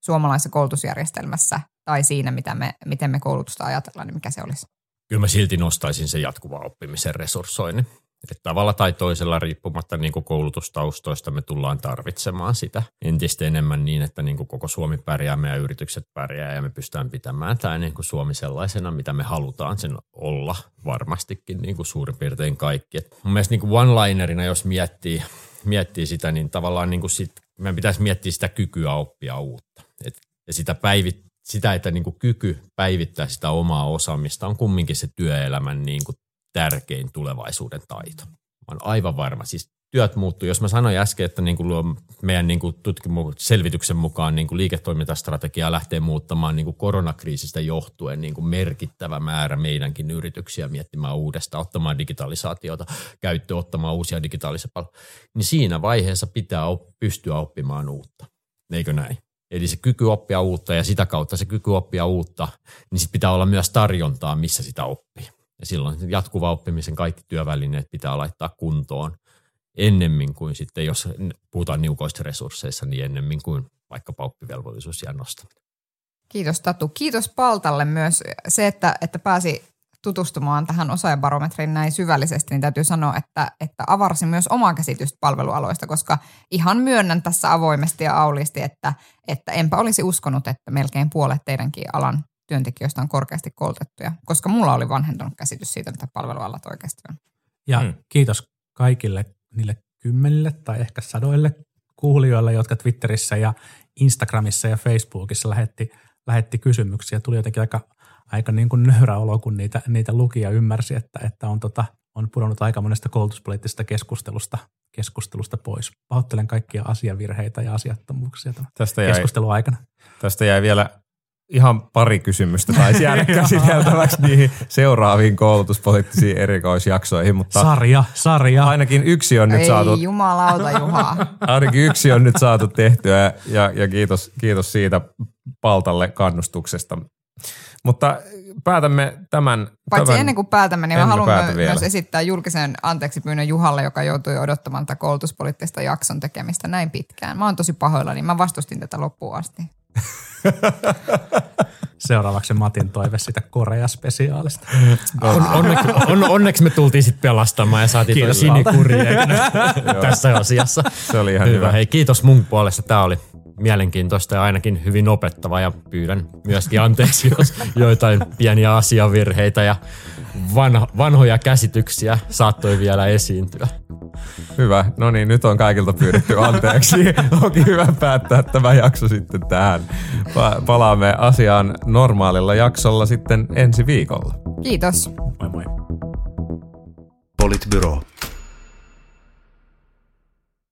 suomalaisessa koulutusjärjestelmässä tai siinä, mitä me, miten me koulutusta ajatellaan, niin mikä se olisi? Kyllä mä silti nostaisin sen jatkuvan oppimisen resurssoinnin. Että tavalla tai toisella riippumatta niin kuin koulutustaustoista me tullaan tarvitsemaan sitä entistä enemmän niin, että niin kuin koko Suomi pärjää, meidän yritykset pärjää ja me pystytään pitämään tämä niin kuin Suomi sellaisena, mitä me halutaan sen olla varmastikin niin kuin suurin piirtein kaikki. Et mun mielestä niin kuin one-linerina, jos miettii, miettii sitä, niin tavallaan niin kuin sit, meidän pitäisi miettiä sitä kykyä oppia uutta. Et, ja sitä päivit, sitä, että niin kuin kyky päivittää sitä omaa osaamista on kumminkin se työelämän niin kuin tärkein tulevaisuuden taito. Mä oon aivan varma. Siis työt muuttuu. Jos mä sanoin äsken, että niin kuin meidän niin kuin selvityksen mukaan niin kuin lähtee muuttamaan niin kuin koronakriisistä johtuen niin kuin merkittävä määrä meidänkin yrityksiä miettimään uudestaan, ottamaan digitalisaatiota käyttöön, ottamaan uusia digitaalisia palveluja, niin siinä vaiheessa pitää op- pystyä oppimaan uutta. Eikö näin? Eli se kyky oppia uutta ja sitä kautta se kyky oppia uutta, niin sit pitää olla myös tarjontaa, missä sitä oppii. Ja silloin jatkuva oppimisen kaikki työvälineet pitää laittaa kuntoon ennemmin kuin sitten, jos puhutaan niukoista resursseissa, niin ennemmin kuin vaikkapa oppivelvollisuusjään nostaminen. Kiitos Tatu. Kiitos Paltalle myös se, että, että pääsi tutustumaan tähän osaajabarometriin näin syvällisesti, niin täytyy sanoa, että, että avarsi myös omaa käsitystä palvelualoista, koska ihan myönnän tässä avoimesti ja aulisti, että, että enpä olisi uskonut, että melkein puolet teidänkin alan työntekijöistä on korkeasti koulutettuja, koska mulla oli vanhentunut käsitys siitä, mitä palvelualat oikeasti on. Ja Hmm. kiitos kaikille niille kymmenille tai ehkä sadoille kuulijoille, jotka Twitterissä ja Instagramissa ja Facebookissa lähetti, lähetti kysymyksiä. Tuli jotenkin aika, aika niin kuin nöyrä olo, kun niitä, niitä luki ja ymmärsi, että, että on, tota, on pudonnut aika monesta koulutuspoliittisesta keskustelusta, keskustelusta pois. Pahoittelen kaikkia asiavirheitä ja asiattomuuksia tämän Tästä jäi, keskustelun aikana. tästä jäi vielä ihan pari kysymystä taisi jäädä käsiteltäväksi niihin seuraaviin koulutuspoliittisiin erikoisjaksoihin, mutta Sarja, sarja. ainakin yksi on nyt Ei saatu jumalauta Juha. Ainakin yksi on nyt saatu tehtyä ja, ja kiitos, kiitos siitä Paltalle kannustuksesta. Mutta päätämme tämän. Paitsi tämän, ennen kuin päätämme, niin mä haluan päätä my- vielä. myös esittää julkisen anteeksi pyynnön Juhalle, joka joutui odottamaan tätä koulutuspoliittista jakson tekemistä näin pitkään. Mä oon tosi pahoillani, mä vastustin tätä loppuun asti. Seuraavaksi Matin toive sitä Korea-spesiaalista. On, onneksi, on, onneksi me tultiin sitten pelastamaan ja saatiin Kiitos, sinikuri tässä asiassa. Se oli ihan hyvä. hyvä. Hei, kiitos mun puolesta. Tämä oli mielenkiintoista ja ainakin hyvin opettava ja pyydän myöskin anteeksi, jos joitain pieniä asiavirheitä ja vanho, vanhoja käsityksiä saattoi vielä esiintyä. Hyvä. No niin, nyt on kaikilta pyydetty anteeksi. Onkin hyvä päättää tämä jakso sitten tähän. Pa- palaamme asiaan normaalilla jaksolla sitten ensi viikolla. Kiitos. Moi moi. Politbyro.